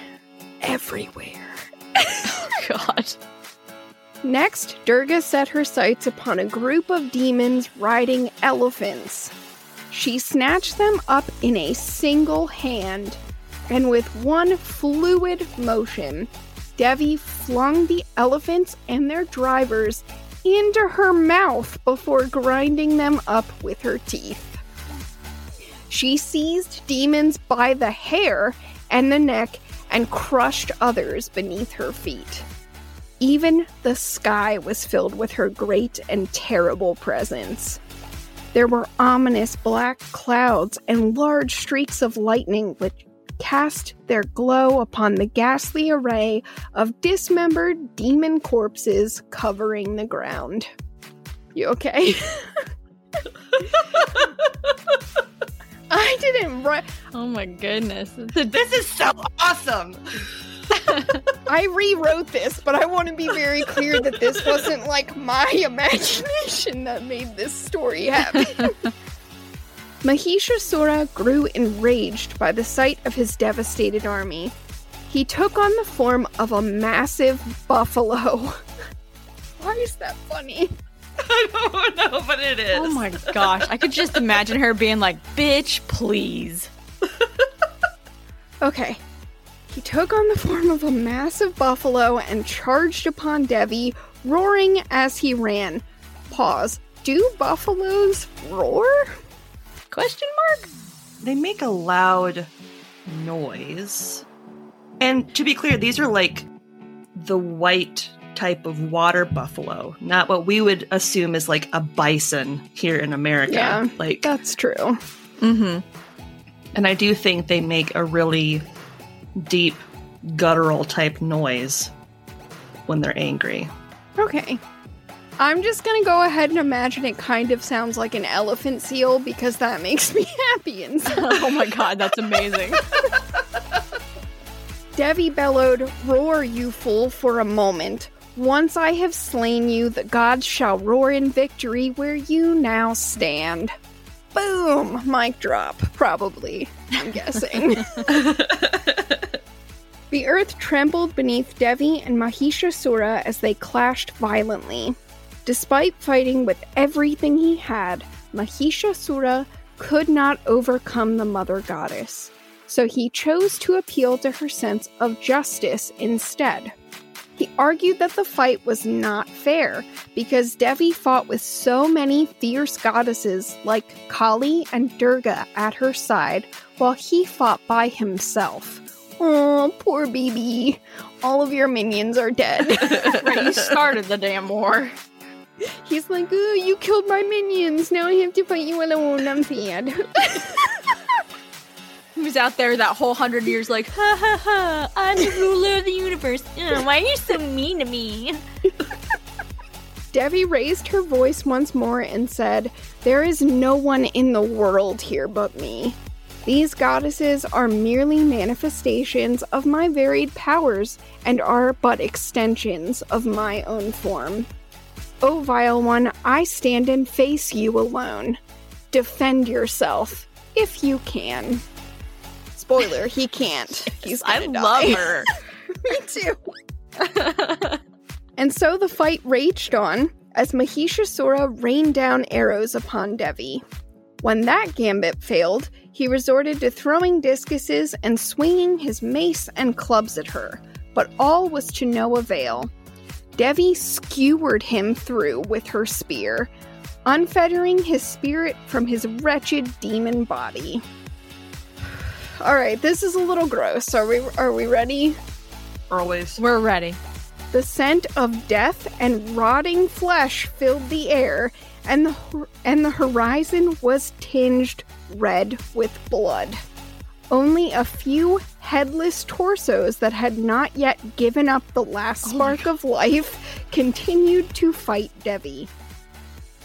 S2: Everywhere.
S3: oh God.
S2: Next, Durga set her sights upon a group of demons riding elephants. She snatched them up in a single hand, and with one fluid motion, Devi flung the elephants and their drivers into her mouth before grinding them up with her teeth. She seized demons by the hair and the neck and crushed others beneath her feet. Even the sky was filled with her great and terrible presence. There were ominous black clouds and large streaks of lightning which cast their glow upon the ghastly array of dismembered demon corpses covering the ground. You okay? I didn't write.
S3: Oh my goodness.
S1: This is so awesome.
S2: I rewrote this, but I want to be very clear that this wasn't like my imagination that made this story happen. Mahishasura grew enraged by the sight of his devastated army. He took on the form of a massive buffalo. Why is that funny?
S1: I don't know, but it is.
S3: Oh my gosh. I could just imagine her being like, bitch, please.
S2: Okay. He took on the form of a massive buffalo and charged upon Devi, roaring as he ran. Pause. Do buffaloes roar?
S3: Question mark?
S1: They make a loud noise. And to be clear, these are like the white type of water buffalo, not what we would assume is like a bison here in America.
S2: Yeah,
S1: like
S2: that's true.
S1: Mm-hmm. And I do think they make a really deep, guttural type noise when they're angry.
S2: Okay. I'm just gonna go ahead and imagine it kind of sounds like an elephant seal because that makes me happy inside.
S3: oh my god, that's amazing.
S2: Devi bellowed, Roar, you fool, for a moment. Once I have slain you, the gods shall roar in victory where you now stand. Boom! Mic drop, probably, I'm guessing. the earth trembled beneath Devi and Mahishasura as they clashed violently. Despite fighting with everything he had, Mahishasura could not overcome the mother goddess. So he chose to appeal to her sense of justice instead. He argued that the fight was not fair because Devi fought with so many fierce goddesses like Kali and Durga at her side, while he fought by himself. Oh, poor baby. All of your minions are dead.
S3: right, you started the damn war.
S2: He's like, oh, you killed my minions. Now I have to fight you alone. I'm sad.
S3: Was out there that whole hundred years like, ha ha ha, I'm the ruler of the universe. Ugh, why are you so mean to me?
S2: Devi raised her voice once more and said, There is no one in the world here but me. These goddesses are merely manifestations of my varied powers and are but extensions of my own form. O vile one, I stand and face you alone. Defend yourself, if you can. Spoiler, he can't. He's
S3: I
S2: gonna
S3: love her.
S2: Me too. and so the fight raged on as Mahishasura rained down arrows upon Devi. When that gambit failed, he resorted to throwing discuses and swinging his mace and clubs at her, but all was to no avail. Devi skewered him through with her spear, unfettering his spirit from his wretched demon body. All right, this is a little gross. Are we are we ready?
S1: Always.
S3: We're ready.
S2: The scent of death and rotting flesh filled the air, and the and the horizon was tinged red with blood. Only a few headless torsos that had not yet given up the last oh spark of life continued to fight Devi.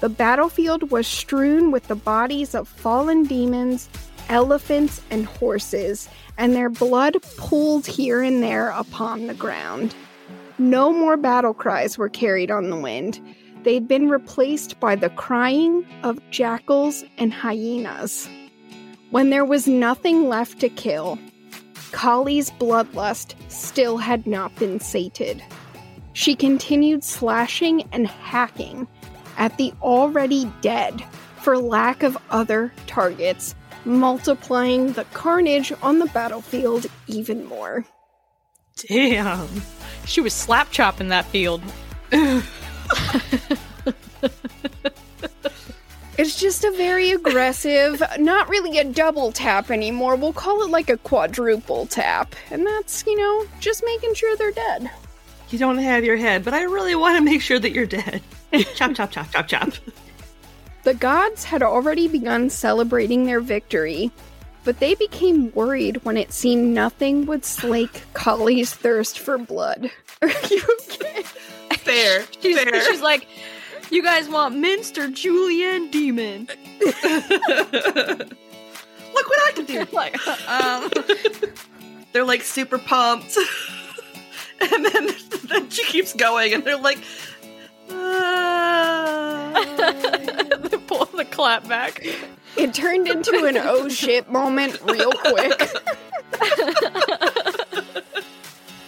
S2: The battlefield was strewn with the bodies of fallen demons, elephants, and horses, and their blood pooled here and there upon the ground. No more battle cries were carried on the wind. They'd been replaced by the crying of jackals and hyenas. When there was nothing left to kill, Kali's bloodlust still had not been sated. She continued slashing and hacking at the already dead for lack of other targets, multiplying the carnage on the battlefield even more.
S3: Damn. She was slap chopping that field.
S2: It's just a very aggressive, not really a double tap anymore. We'll call it like a quadruple tap. And that's, you know, just making sure they're dead.
S1: You don't have your head, but I really want to make sure that you're dead. chop, chop, chop, chop, chop.
S2: The gods had already begun celebrating their victory, but they became worried when it seemed nothing would slake Kali's thirst for blood. Are you okay?
S1: Fair.
S3: She's,
S1: fair.
S3: she's like, you guys want minced or julienne demon?
S1: Look what I can do.
S3: like, um,
S1: They're like super pumped. and then, then she keeps going, and they're like,
S3: the clap back.
S2: It turned into an oh shit moment real quick.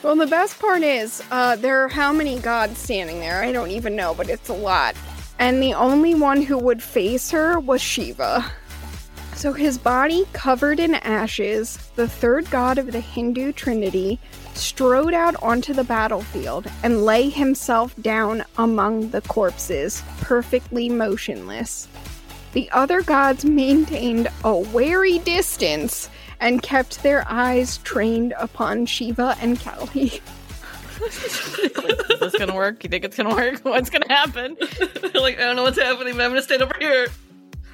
S2: well, the best part is, uh, there are how many gods standing there? I don't even know, but it's a lot. And the only one who would face her was Shiva. So his body covered in ashes, the third god of the Hindu trinity, strode out onto the battlefield and lay himself down among the corpses, perfectly motionless. The other gods maintained a wary distance and kept their eyes trained upon Shiva and Kali.
S3: Is this gonna work? You think it's gonna work? What's gonna happen?
S1: Like, I don't know what's happening, but I'm gonna stand over here.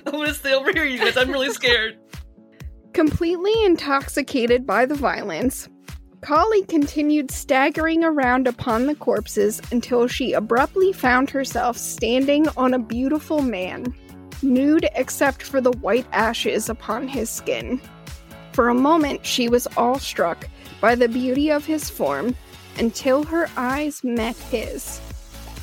S1: I'm gonna stay over here, you guys. I'm really scared.
S2: Completely intoxicated by the violence, Kali continued staggering around upon the corpses until she abruptly found herself standing on a beautiful man, nude except for the white ashes upon his skin. For a moment, she was awestruck by the beauty of his form until her eyes met his.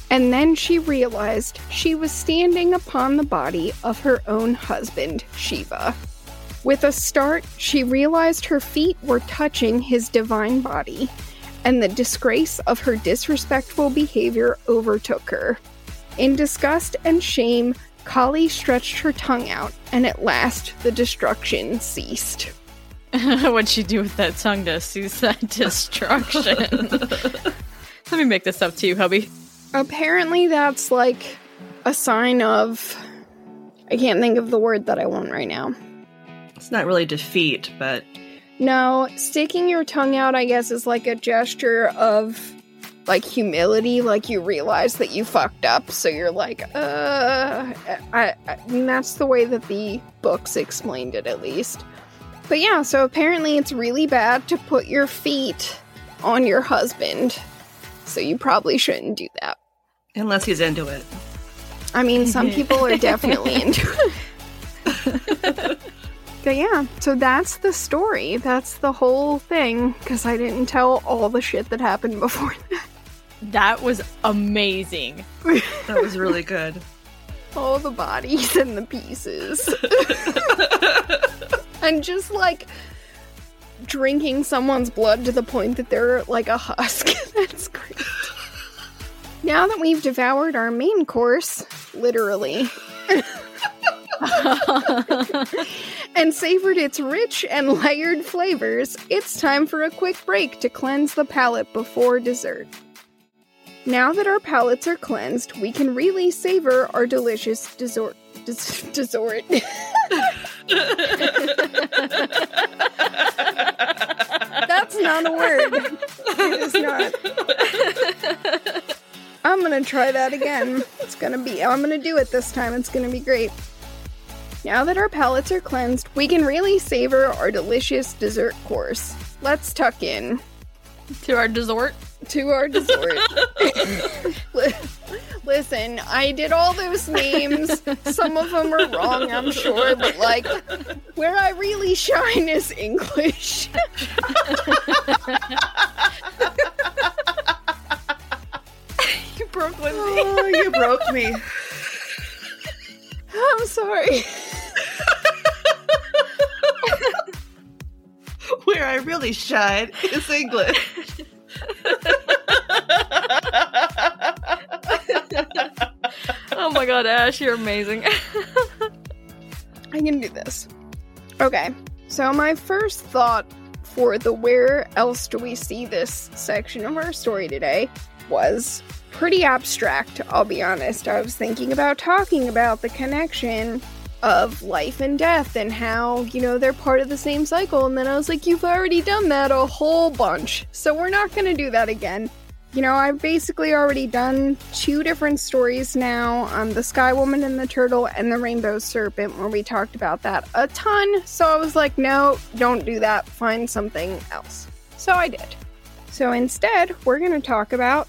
S2: And then she realized she was standing upon the body of her own husband, Shiva. With a start, she realized her feet were touching his divine body, and the disgrace of her disrespectful behavior overtook her. In disgust and shame, Kali stretched her tongue out, and at last the destruction ceased.
S3: What'd she do with that tongue to cease that destruction? Let me make this up to you, hubby.
S2: Apparently, that's like a sign of. I can't think of the word that I want right now.
S1: It's not really defeat, but
S2: No, sticking your tongue out, I guess, is like a gesture of like humility, like you realize that you fucked up, so you're like, uh, I, I and that's the way that the books explained it, at least. But yeah, so apparently it's really bad to put your feet on your husband, so you probably shouldn't do that.
S1: unless he's into it.
S2: I mean, some people are definitely into it. but yeah, so that's the story. That's the whole thing, because I didn't tell all the shit that happened before that.
S3: That was amazing.
S1: That was really good.
S2: All the bodies and the pieces. and just like drinking someone's blood to the point that they're like a husk. That's great. Now that we've devoured our main course, literally, and savored its rich and layered flavors, it's time for a quick break to cleanse the palate before dessert. Now that our palates are cleansed, we can really savor our delicious dessert. Des- dessert. That's not a word. It is not. I'm gonna try that again. It's gonna be, I'm gonna do it this time. It's gonna be great. Now that our palates are cleansed, we can really savor our delicious dessert course. Let's tuck in.
S3: To our dessert?
S2: To our dessert. Listen, I did all those names. Some of them are wrong, I'm sure, but like, where I really shine is English.
S3: you broke Lindsay.
S1: Oh, you broke me.
S2: I'm sorry.
S1: Where I really shine is English.
S3: oh my god, Ash, you're amazing.
S2: I can do this. Okay, so my first thought for the where else do we see this section of our story today was pretty abstract, I'll be honest. I was thinking about talking about the connection of life and death and how, you know, they're part of the same cycle. And then I was like, you've already done that a whole bunch. So we're not going to do that again. You know, I've basically already done two different stories now um, The Sky Woman and the Turtle and The Rainbow Serpent, where we talked about that a ton. So I was like, no, don't do that. Find something else. So I did. So instead, we're going to talk about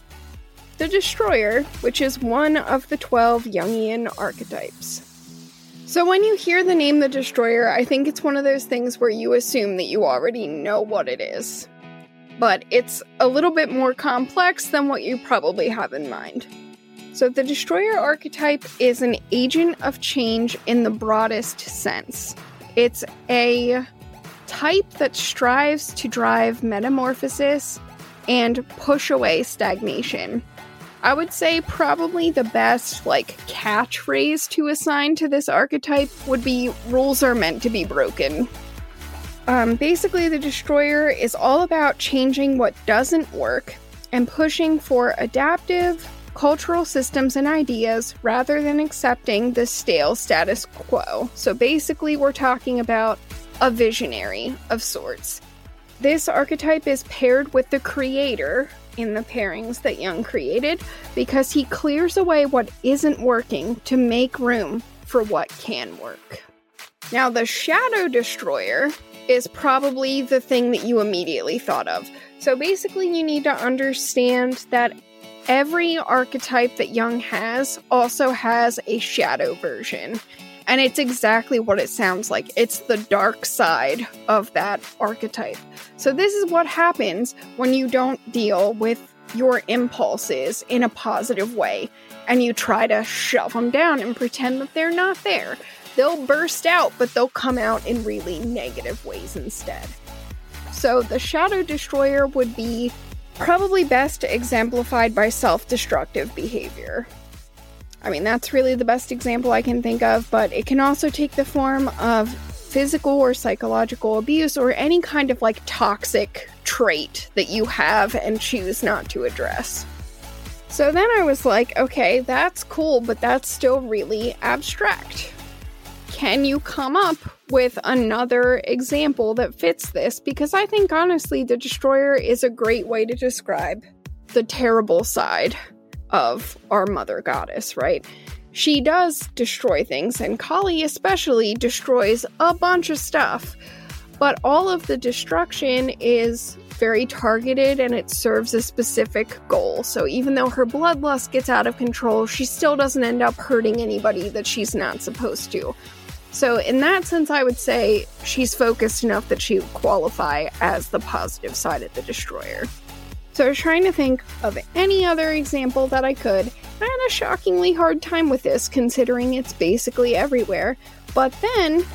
S2: the Destroyer, which is one of the 12 Jungian archetypes. So, when you hear the name the Destroyer, I think it's one of those things where you assume that you already know what it is. But it's a little bit more complex than what you probably have in mind. So, the Destroyer archetype is an agent of change in the broadest sense. It's a type that strives to drive metamorphosis and push away stagnation. I would say probably the best like catchphrase to assign to this archetype would be rules are meant to be broken. Um, basically, the destroyer is all about changing what doesn't work and pushing for adaptive cultural systems and ideas rather than accepting the stale status quo. So basically, we're talking about a visionary of sorts. This archetype is paired with the creator, in the pairings that Jung created because he clears away what isn't working to make room for what can work. Now, the Shadow Destroyer is probably the thing that you immediately thought of. So basically, you need to understand that every archetype that Jung has also has a shadow version. And it's exactly what it sounds like. It's the dark side of that archetype. So, this is what happens when you don't deal with your impulses in a positive way and you try to shove them down and pretend that they're not there. They'll burst out, but they'll come out in really negative ways instead. So, the Shadow Destroyer would be probably best exemplified by self destructive behavior. I mean, that's really the best example I can think of, but it can also take the form of physical or psychological abuse or any kind of like toxic trait that you have and choose not to address. So then I was like, okay, that's cool, but that's still really abstract. Can you come up with another example that fits this? Because I think honestly, the Destroyer is a great way to describe the terrible side of our mother goddess, right? She does destroy things, and Kali especially destroys a bunch of stuff. But all of the destruction is very targeted and it serves a specific goal. So even though her bloodlust gets out of control, she still doesn't end up hurting anybody that she's not supposed to. So, in that sense, I would say she's focused enough that she would qualify as the positive side of the destroyer. So I was trying to think of any other example that I could. I had a shockingly hard time with this considering it's basically everywhere. But then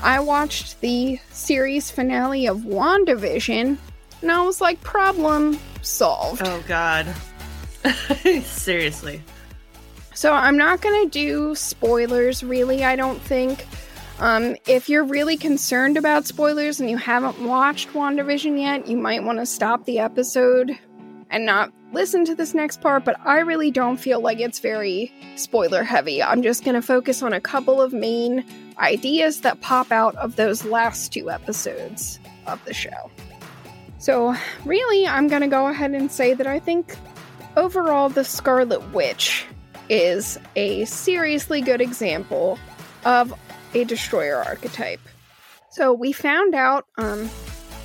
S2: I watched the series finale of WandaVision, and I was like, problem solved.
S1: Oh God. Seriously.
S2: So I'm not gonna do spoilers, really. I don't think. Um, if you're really concerned about spoilers and you haven't watched WandaVision yet, you might want to stop the episode and not listen to this next part. But I really don't feel like it's very spoiler heavy. I'm just gonna focus on a couple of main ideas that pop out of those last two episodes of the show. So, really, I'm gonna go ahead and say that I think overall, the Scarlet Witch is a seriously good example of a destroyer archetype. So we found out, um,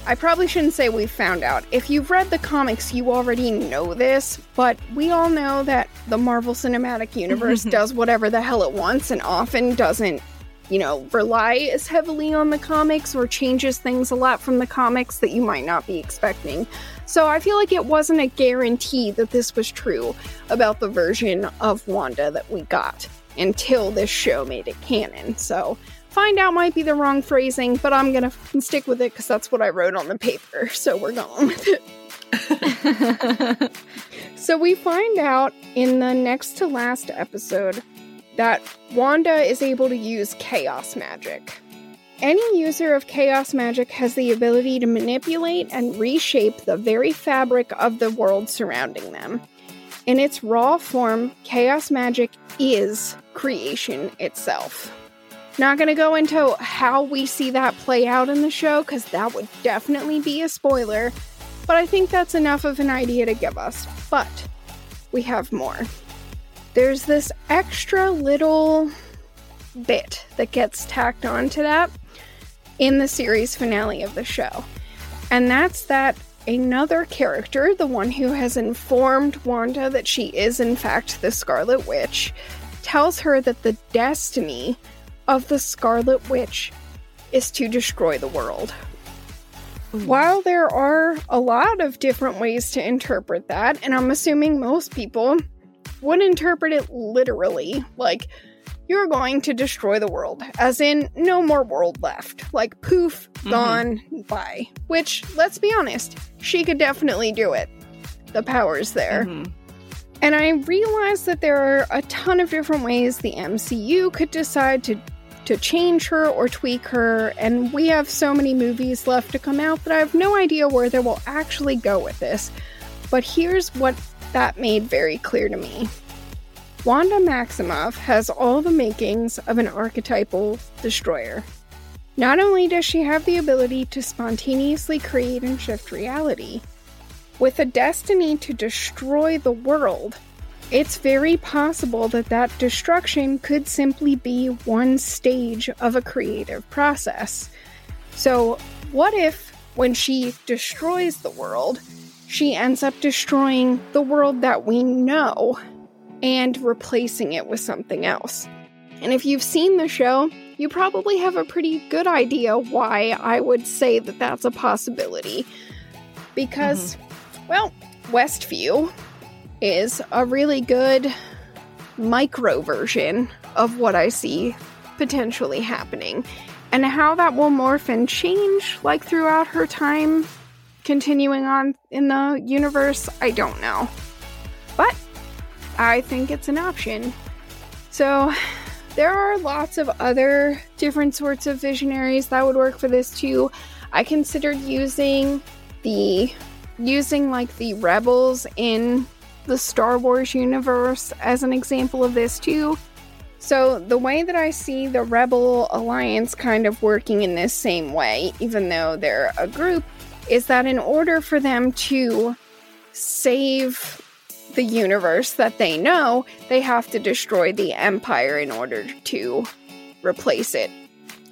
S2: I probably shouldn't say we found out. If you've read the comics, you already know this, but we all know that the Marvel Cinematic Universe does whatever the hell it wants and often doesn't, you know, rely as heavily on the comics or changes things a lot from the comics that you might not be expecting. So I feel like it wasn't a guarantee that this was true about the version of Wanda that we got until this show made it canon. So find out might be the wrong phrasing, but I'm gonna f- stick with it because that's what I wrote on the paper. So we're going with it. so we find out in the next to last episode that Wanda is able to use chaos magic. Any user of chaos magic has the ability to manipulate and reshape the very fabric of the world surrounding them. In its raw form, chaos magic is creation itself. Not going to go into how we see that play out in the show because that would definitely be a spoiler, but I think that's enough of an idea to give us. But we have more. There's this extra little bit that gets tacked onto that in the series finale of the show. And that's that another character, the one who has informed Wanda that she is in fact the Scarlet Witch, tells her that the destiny of the Scarlet Witch is to destroy the world. While there are a lot of different ways to interpret that, and I'm assuming most people would interpret it literally, like you're going to destroy the world, as in no more world left. Like poof, mm-hmm. gone, bye. Which, let's be honest, she could definitely do it. The power's there. Mm-hmm. And I realize that there are a ton of different ways the MCU could decide to to change her or tweak her, and we have so many movies left to come out that I have no idea where they will actually go with this. But here's what that made very clear to me. Wanda Maximoff has all the makings of an archetypal destroyer. Not only does she have the ability to spontaneously create and shift reality, with a destiny to destroy the world, it's very possible that that destruction could simply be one stage of a creative process. So, what if when she destroys the world, she ends up destroying the world that we know and replacing it with something else? And if you've seen the show, you probably have a pretty good idea why I would say that that's a possibility. Because, mm-hmm. well, Westview is a really good micro version of what I see potentially happening. And how that will morph and change, like throughout her time continuing on in the universe, I don't know. But I think it's an option. So, there are lots of other different sorts of visionaries that would work for this too. I considered using the using like the rebels in the Star Wars universe as an example of this too. So, the way that I see the Rebel Alliance kind of working in this same way, even though they're a group, is that in order for them to save the universe that they know, they have to destroy the Empire in order to replace it.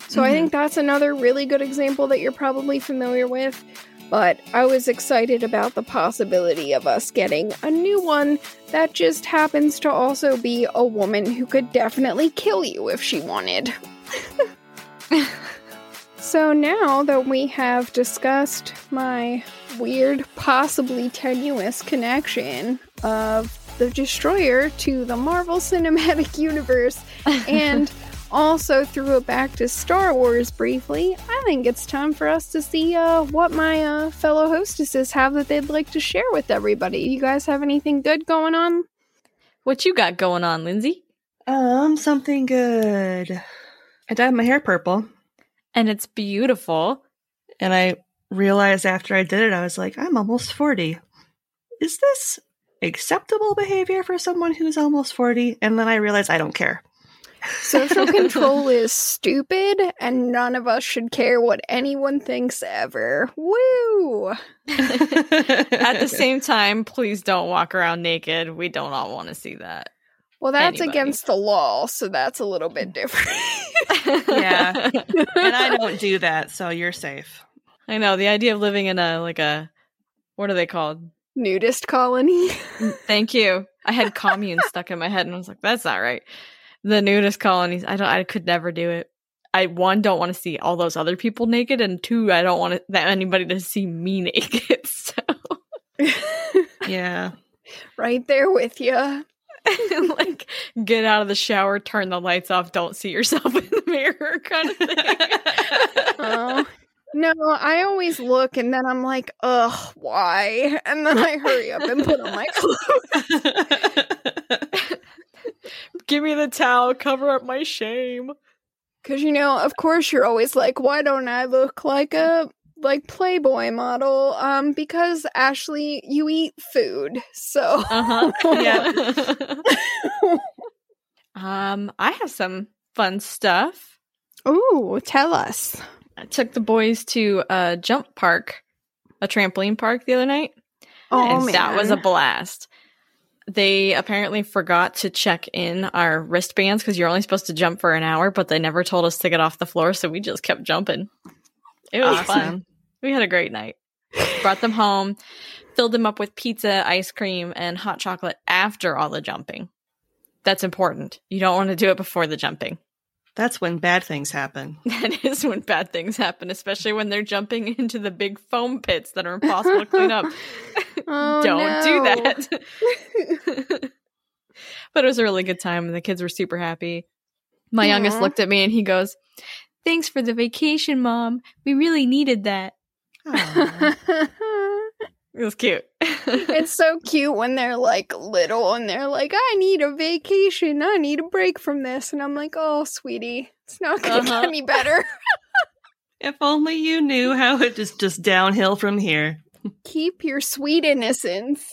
S2: So, I mm-hmm. think that's another really good example that you're probably familiar with. But I was excited about the possibility of us getting a new one that just happens to also be a woman who could definitely kill you if she wanted. so now that we have discussed my weird, possibly tenuous connection of the Destroyer to the Marvel Cinematic Universe and also threw it back to Star Wars briefly, I think it's time for us to see uh, what my uh, fellow hostesses have that they'd like to share with everybody. You guys have anything good going on?
S3: What you got going on, Lindsay?
S1: Um, something good. I dyed my hair purple.
S3: And it's beautiful.
S1: And I realized after I did it, I was like, I'm almost 40. Is this acceptable behavior for someone who's almost 40? And then I realized I don't care.
S2: Social control is stupid, and none of us should care what anyone thinks ever. Woo!
S3: At the same time, please don't walk around naked. We don't all want to see that.
S2: Well, that's
S3: Anybody.
S2: against the law, so that's a little bit different.
S1: yeah. and I don't do that, so you're safe.
S3: I know the idea of living in a like a what are they called?
S2: Nudist colony.
S3: Thank you. I had commune stuck in my head, and I was like, "That's not right." The nudist colonies. I don't. I could never do it. I one don't want to see all those other people naked, and two, I don't want that anybody to see me naked. So
S1: Yeah.
S2: right there with you.
S3: like, get out of the shower, turn the lights off, don't see yourself in the mirror, kind of thing.
S2: Oh. No, I always look and then I'm like, ugh, why? And then I hurry up and put on my clothes.
S3: Give me the towel, cover up my shame.
S2: Because, you know, of course you're always like, why don't I look like a like Playboy model? Um, because Ashley, you eat food. So
S3: Uh huh. Yeah. um, I have some fun stuff.
S2: Ooh, tell us.
S3: I took the boys to a jump park, a trampoline park the other night.
S2: Oh,
S3: and that was a blast. They apparently forgot to check in our wristbands because you're only supposed to jump for an hour, but they never told us to get off the floor, so we just kept jumping. It was
S1: Awesome.
S3: fun. We had a great night. Brought them home, filled them up with pizza, ice cream, and hot chocolate after all the jumping. That's important. You don't want to do it before the jumping.
S1: That's when bad things happen.
S3: That is when bad things happen, especially when they're jumping into the big foam pits that are impossible to clean up.
S2: Oh,
S3: Don't do that. but it was a really good time, and the kids were super happy. My youngest looked at me and he goes, Thanks for the vacation, mom. We really needed that. It was cute.
S2: it's so cute when they're like little and they're like, I need a vacation. I need a break from this. And I'm like, oh, sweetie, it's not going to
S1: Uh-huh.
S2: get any better.
S1: If only you knew how it is just downhill from here.
S2: Keep your sweet innocence.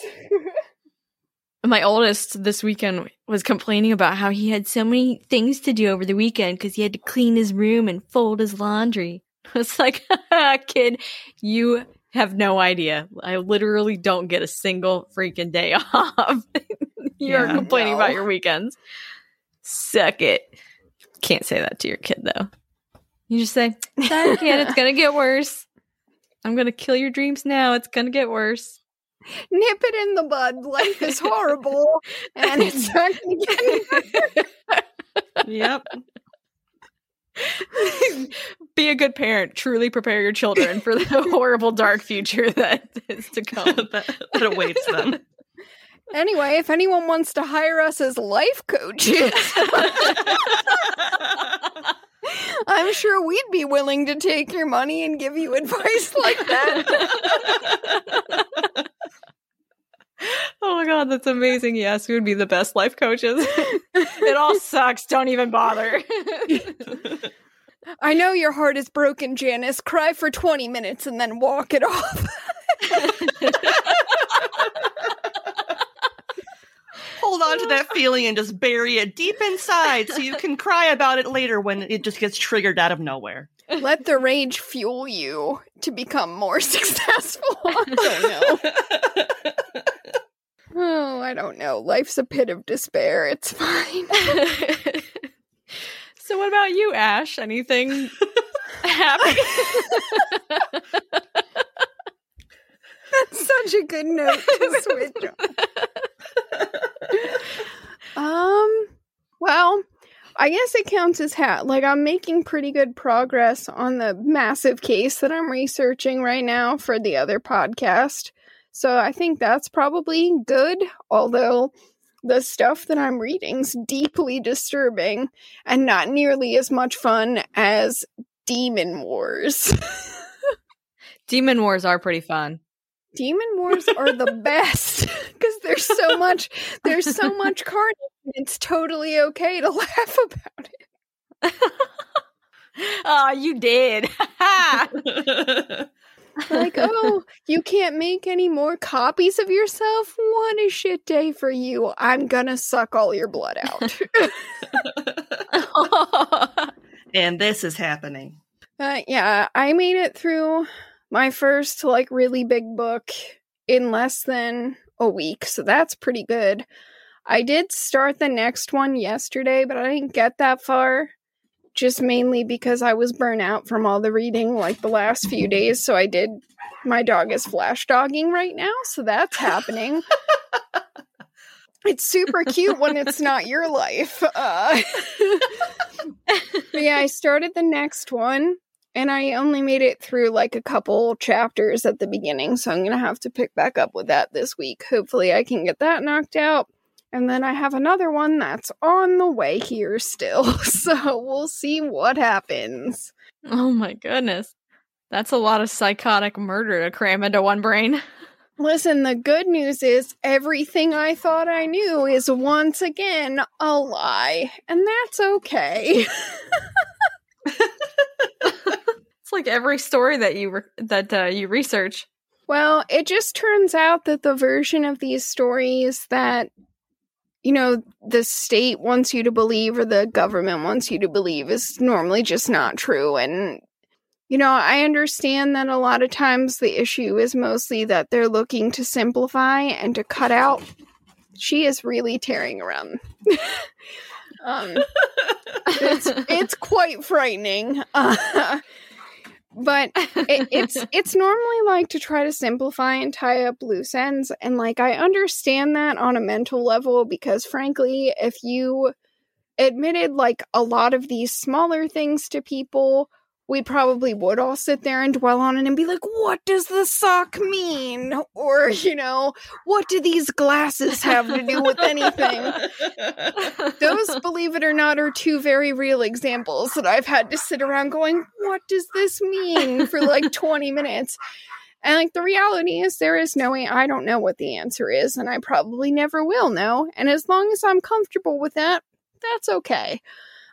S3: My oldest this weekend was complaining about how he had so many things to do over the weekend because he had to clean his room and fold his laundry. I was like, kid, you have no idea. I literally don't get a single freaking day off. You're
S1: Yeah.
S3: complaining
S2: No.
S3: about your weekends. Suck it. Can't say that to your kid though. You just say, sorry, kid, it's gonna get worse. I'm gonna kill your dreams now. It's gonna get worse.
S2: Nip it in the bud. Life is horrible. and it's not to get any better.
S1: Yep.
S3: Be a good parent. Truly prepare your children for the horrible dark future that is to come.
S1: that, that awaits them.
S2: Anyway, if anyone wants to hire us as life coaches, I'm sure we'd be willing to take your money and give you advice like that.
S3: Oh my god, that's amazing. Yes, we would be the best life coaches. it all sucks. Don't even bother.
S2: I know your heart is broken, Janice. Cry for 20 minutes and then walk it off.
S1: Hold on to that feeling and just bury it deep inside so you can cry about it later when it just gets triggered out of nowhere.
S2: Let the rage fuel you to become more successful. I don't know. Oh, I don't know. Life's a pit of despair. It's fine.
S3: so what about you, Ash? Anything happy?
S2: That's such a good note to switch on. Um, well, I guess it counts as hat. Like, I'm making pretty good progress on the massive case that I'm researching right now for the other podcast. So I think that's probably good. Although the stuff that I'm reading's deeply disturbing and not nearly as much fun as Demon Wars.
S3: Demon Wars are pretty fun.
S2: Demon Wars are the best because there's so much there's so much carnage and it's totally okay to laugh about it.
S3: oh, you did.
S2: Like, oh, you can't make any more copies of yourself? What a shit day for you. I'm gonna suck all your blood out.
S1: and this is happening.
S2: Uh, yeah, I made it through my first, like, really big book in less than a week, so that's pretty good. I did start the next one yesterday, but I didn't get that far just mainly because I was burnt out from all the reading like the last few days. So I did. My dog is flash dogging right now, so that's happening. it's super cute when it's not your life. Uh, yeah, I started the next one and I only made it through like a couple chapters at the beginning, so I'm going to have to pick back up with that this week. Hopefully, I can get that knocked out. And then I have another one that's on the way here still. So we'll see what happens.
S3: Oh my goodness. That's a lot of psychotic murder to cram into one brain.
S2: Listen, the good news is everything I thought I knew is once again a lie, and that's okay.
S3: it's like every story that you re- that uh, you research.
S2: Well, it just turns out that the version of these stories that you know, the state wants you to believe or the government wants you to believe is normally just not true. And, you know, I understand that a lot of times the issue is mostly that they're looking to simplify and to cut out. She is really tearing around. um, it's, it's quite frightening. Uh, but it, it's it's normally like to try to simplify and tie up loose ends and like i understand that on a mental level because frankly if you admitted like a lot of these smaller things to people we probably would all sit there and dwell on it and be like, what does the sock mean? Or, you know, what do these glasses have to do with anything? Those, believe it or not, are two very real examples that I've had to sit around going, what does this mean for like 20 minutes? And like the reality is, there is no way I don't know what the answer is, and I probably never will know. And as long as I'm comfortable with that, that's okay.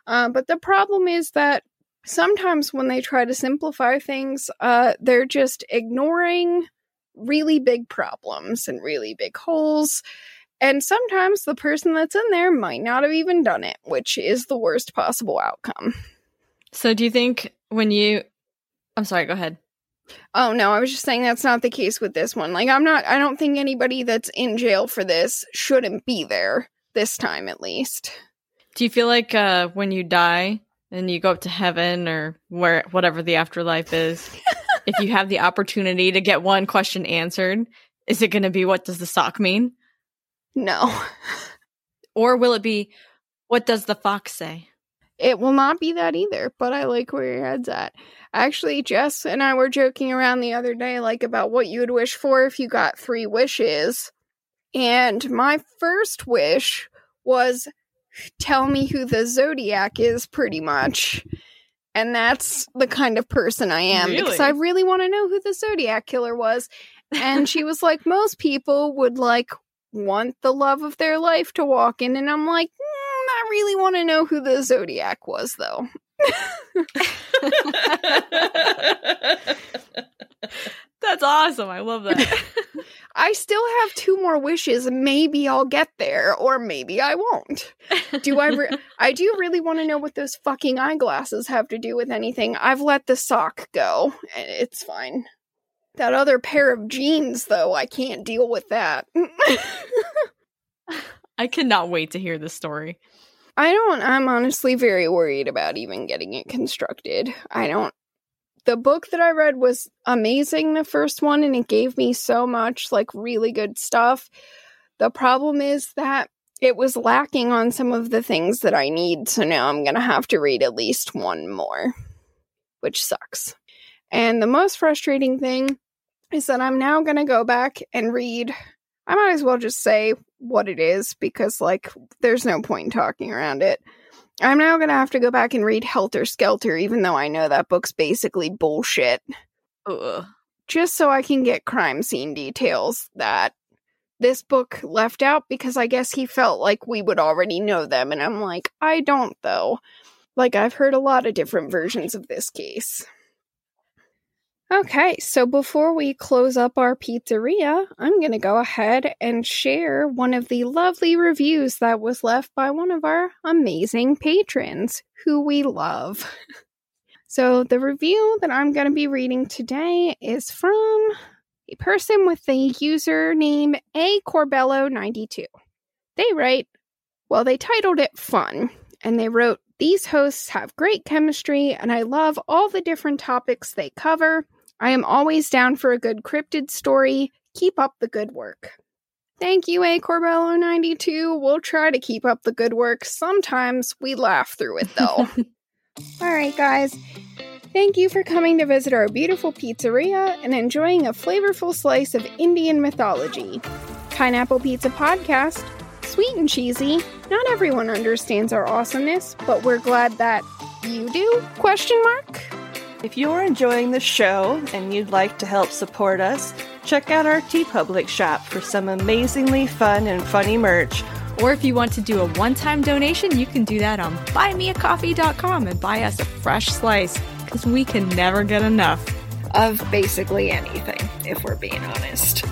S2: Uh, but the problem is that sometimes when they try to simplify things, uh, they're just ignoring really big problems and really big holes. And sometimes the person that's in there might not have even done it, which is the worst possible outcome.
S3: So, do you think when you. I'm sorry, go ahead.
S2: Oh, no, I was just saying that's not the case with this one. Like, I'm not. I don't think anybody that's in jail for this shouldn't be there, this time at least.
S3: Do you feel like uh, when you die, and you go up to heaven or where whatever the afterlife is if you have the opportunity to get one question answered is it going to be what does the sock mean?
S2: No.
S3: Or will it be what does the fox say?
S2: It will not be that either but i like where your head's at. Actually jess and i were joking around the other day like about what you would wish for if you got three wishes. And my first wish was tell me who the zodiac is pretty much. And that's the kind of person i am
S3: Really?
S2: because i really? want to know who the zodiac killer was. And she was like most people would like want the love of their life to walk in. And i'm like mm, i really want to know who the zodiac was though
S3: that's awesome i love that
S2: I still have two more wishes. Maybe I'll get there, or maybe I won't. Do I? Re- I do really want to know what those fucking eyeglasses have to do with anything. I've let the sock go. Eh, it's fine. That other pair of jeans, though, I can't deal with that.
S3: i cannot wait to hear this story
S2: I don't. I'm honestly very worried about even getting it constructed. I don't. The book that I read was amazing, the first one, and it gave me so much, like, really good stuff. The problem is that it was lacking on some of the things that I need, so now I'm gonna have to read at least one more, which sucks. And the most frustrating thing is that I'm now gonna go back and read I might as well just say what it is because, like, there's no point in talking around it. I'm now going to have to go back and read Helter Skelter, even though I know that book's basically bullshit.
S3: Ugh.
S2: Just so I can get crime scene details that this book left out because I guess he felt like we would already know them. And I'm like, I don't, though. Like, I've heard a lot of different versions of this case. Okay, so before we close up our pizzeria, I'm going to go ahead and share one of the lovely reviews that was left by one of our amazing patrons who we love. so, the review that I'm going to be reading today is from a person with the username A Corbello92. They write, well, they titled it Fun, and they wrote, These hosts have great chemistry, and I love all the different topics they cover. I am always down for a good cryptid story. Keep up the good work. Thank you, A Corbello92. We'll try to keep up the good work. Sometimes we laugh through it, though. All right, guys. Thank you for coming to visit our beautiful pizzeria and enjoying a flavorful slice of Indian mythology. Pineapple Pizza Podcast. Sweet and cheesy. Not everyone understands our awesomeness, but we're glad that you do? Question mark.
S1: If you're enjoying the show and you'd like to help support us, check out our TeePublic shop for some amazingly fun and funny merch.
S3: Or if you want to do a one time donation, you can do that on buymeacoffee.com and buy us a fresh slice because we can never get enough
S2: of basically anything, if we're being honest.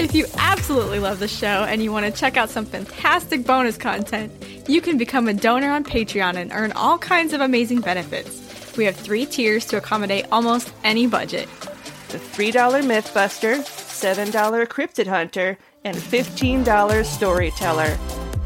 S3: If you absolutely love the show and you want to check out some fantastic bonus content, you can become a donor on Patreon and earn all kinds of amazing benefits. We have three tiers to accommodate almost any budget.
S1: The $3 Mythbuster, $7 Cryptid Hunter, and $15 Storyteller.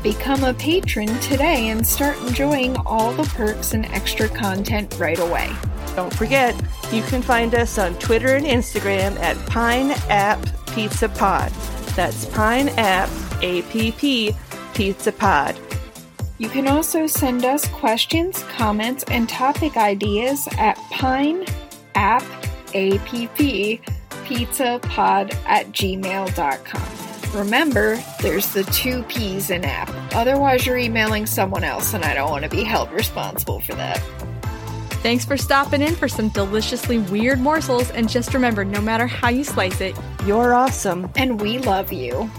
S2: Become a patron today and start enjoying all the perks and extra content right away.
S1: Don't forget, you can find us on Twitter and Instagram at Pine App Pizza Pod. That's Pine App APP Pizza Pod.
S2: You can also send us questions, comments, and topic ideas at Pine App APP Pizza Pod at gmail.com. Remember, there's the two P's in app. Otherwise, you're emailing someone else, and I don't want to be held responsible for that.
S3: Thanks for stopping in for some deliciously weird morsels, and just remember no matter how you slice it,
S1: you're awesome.
S2: And we love you.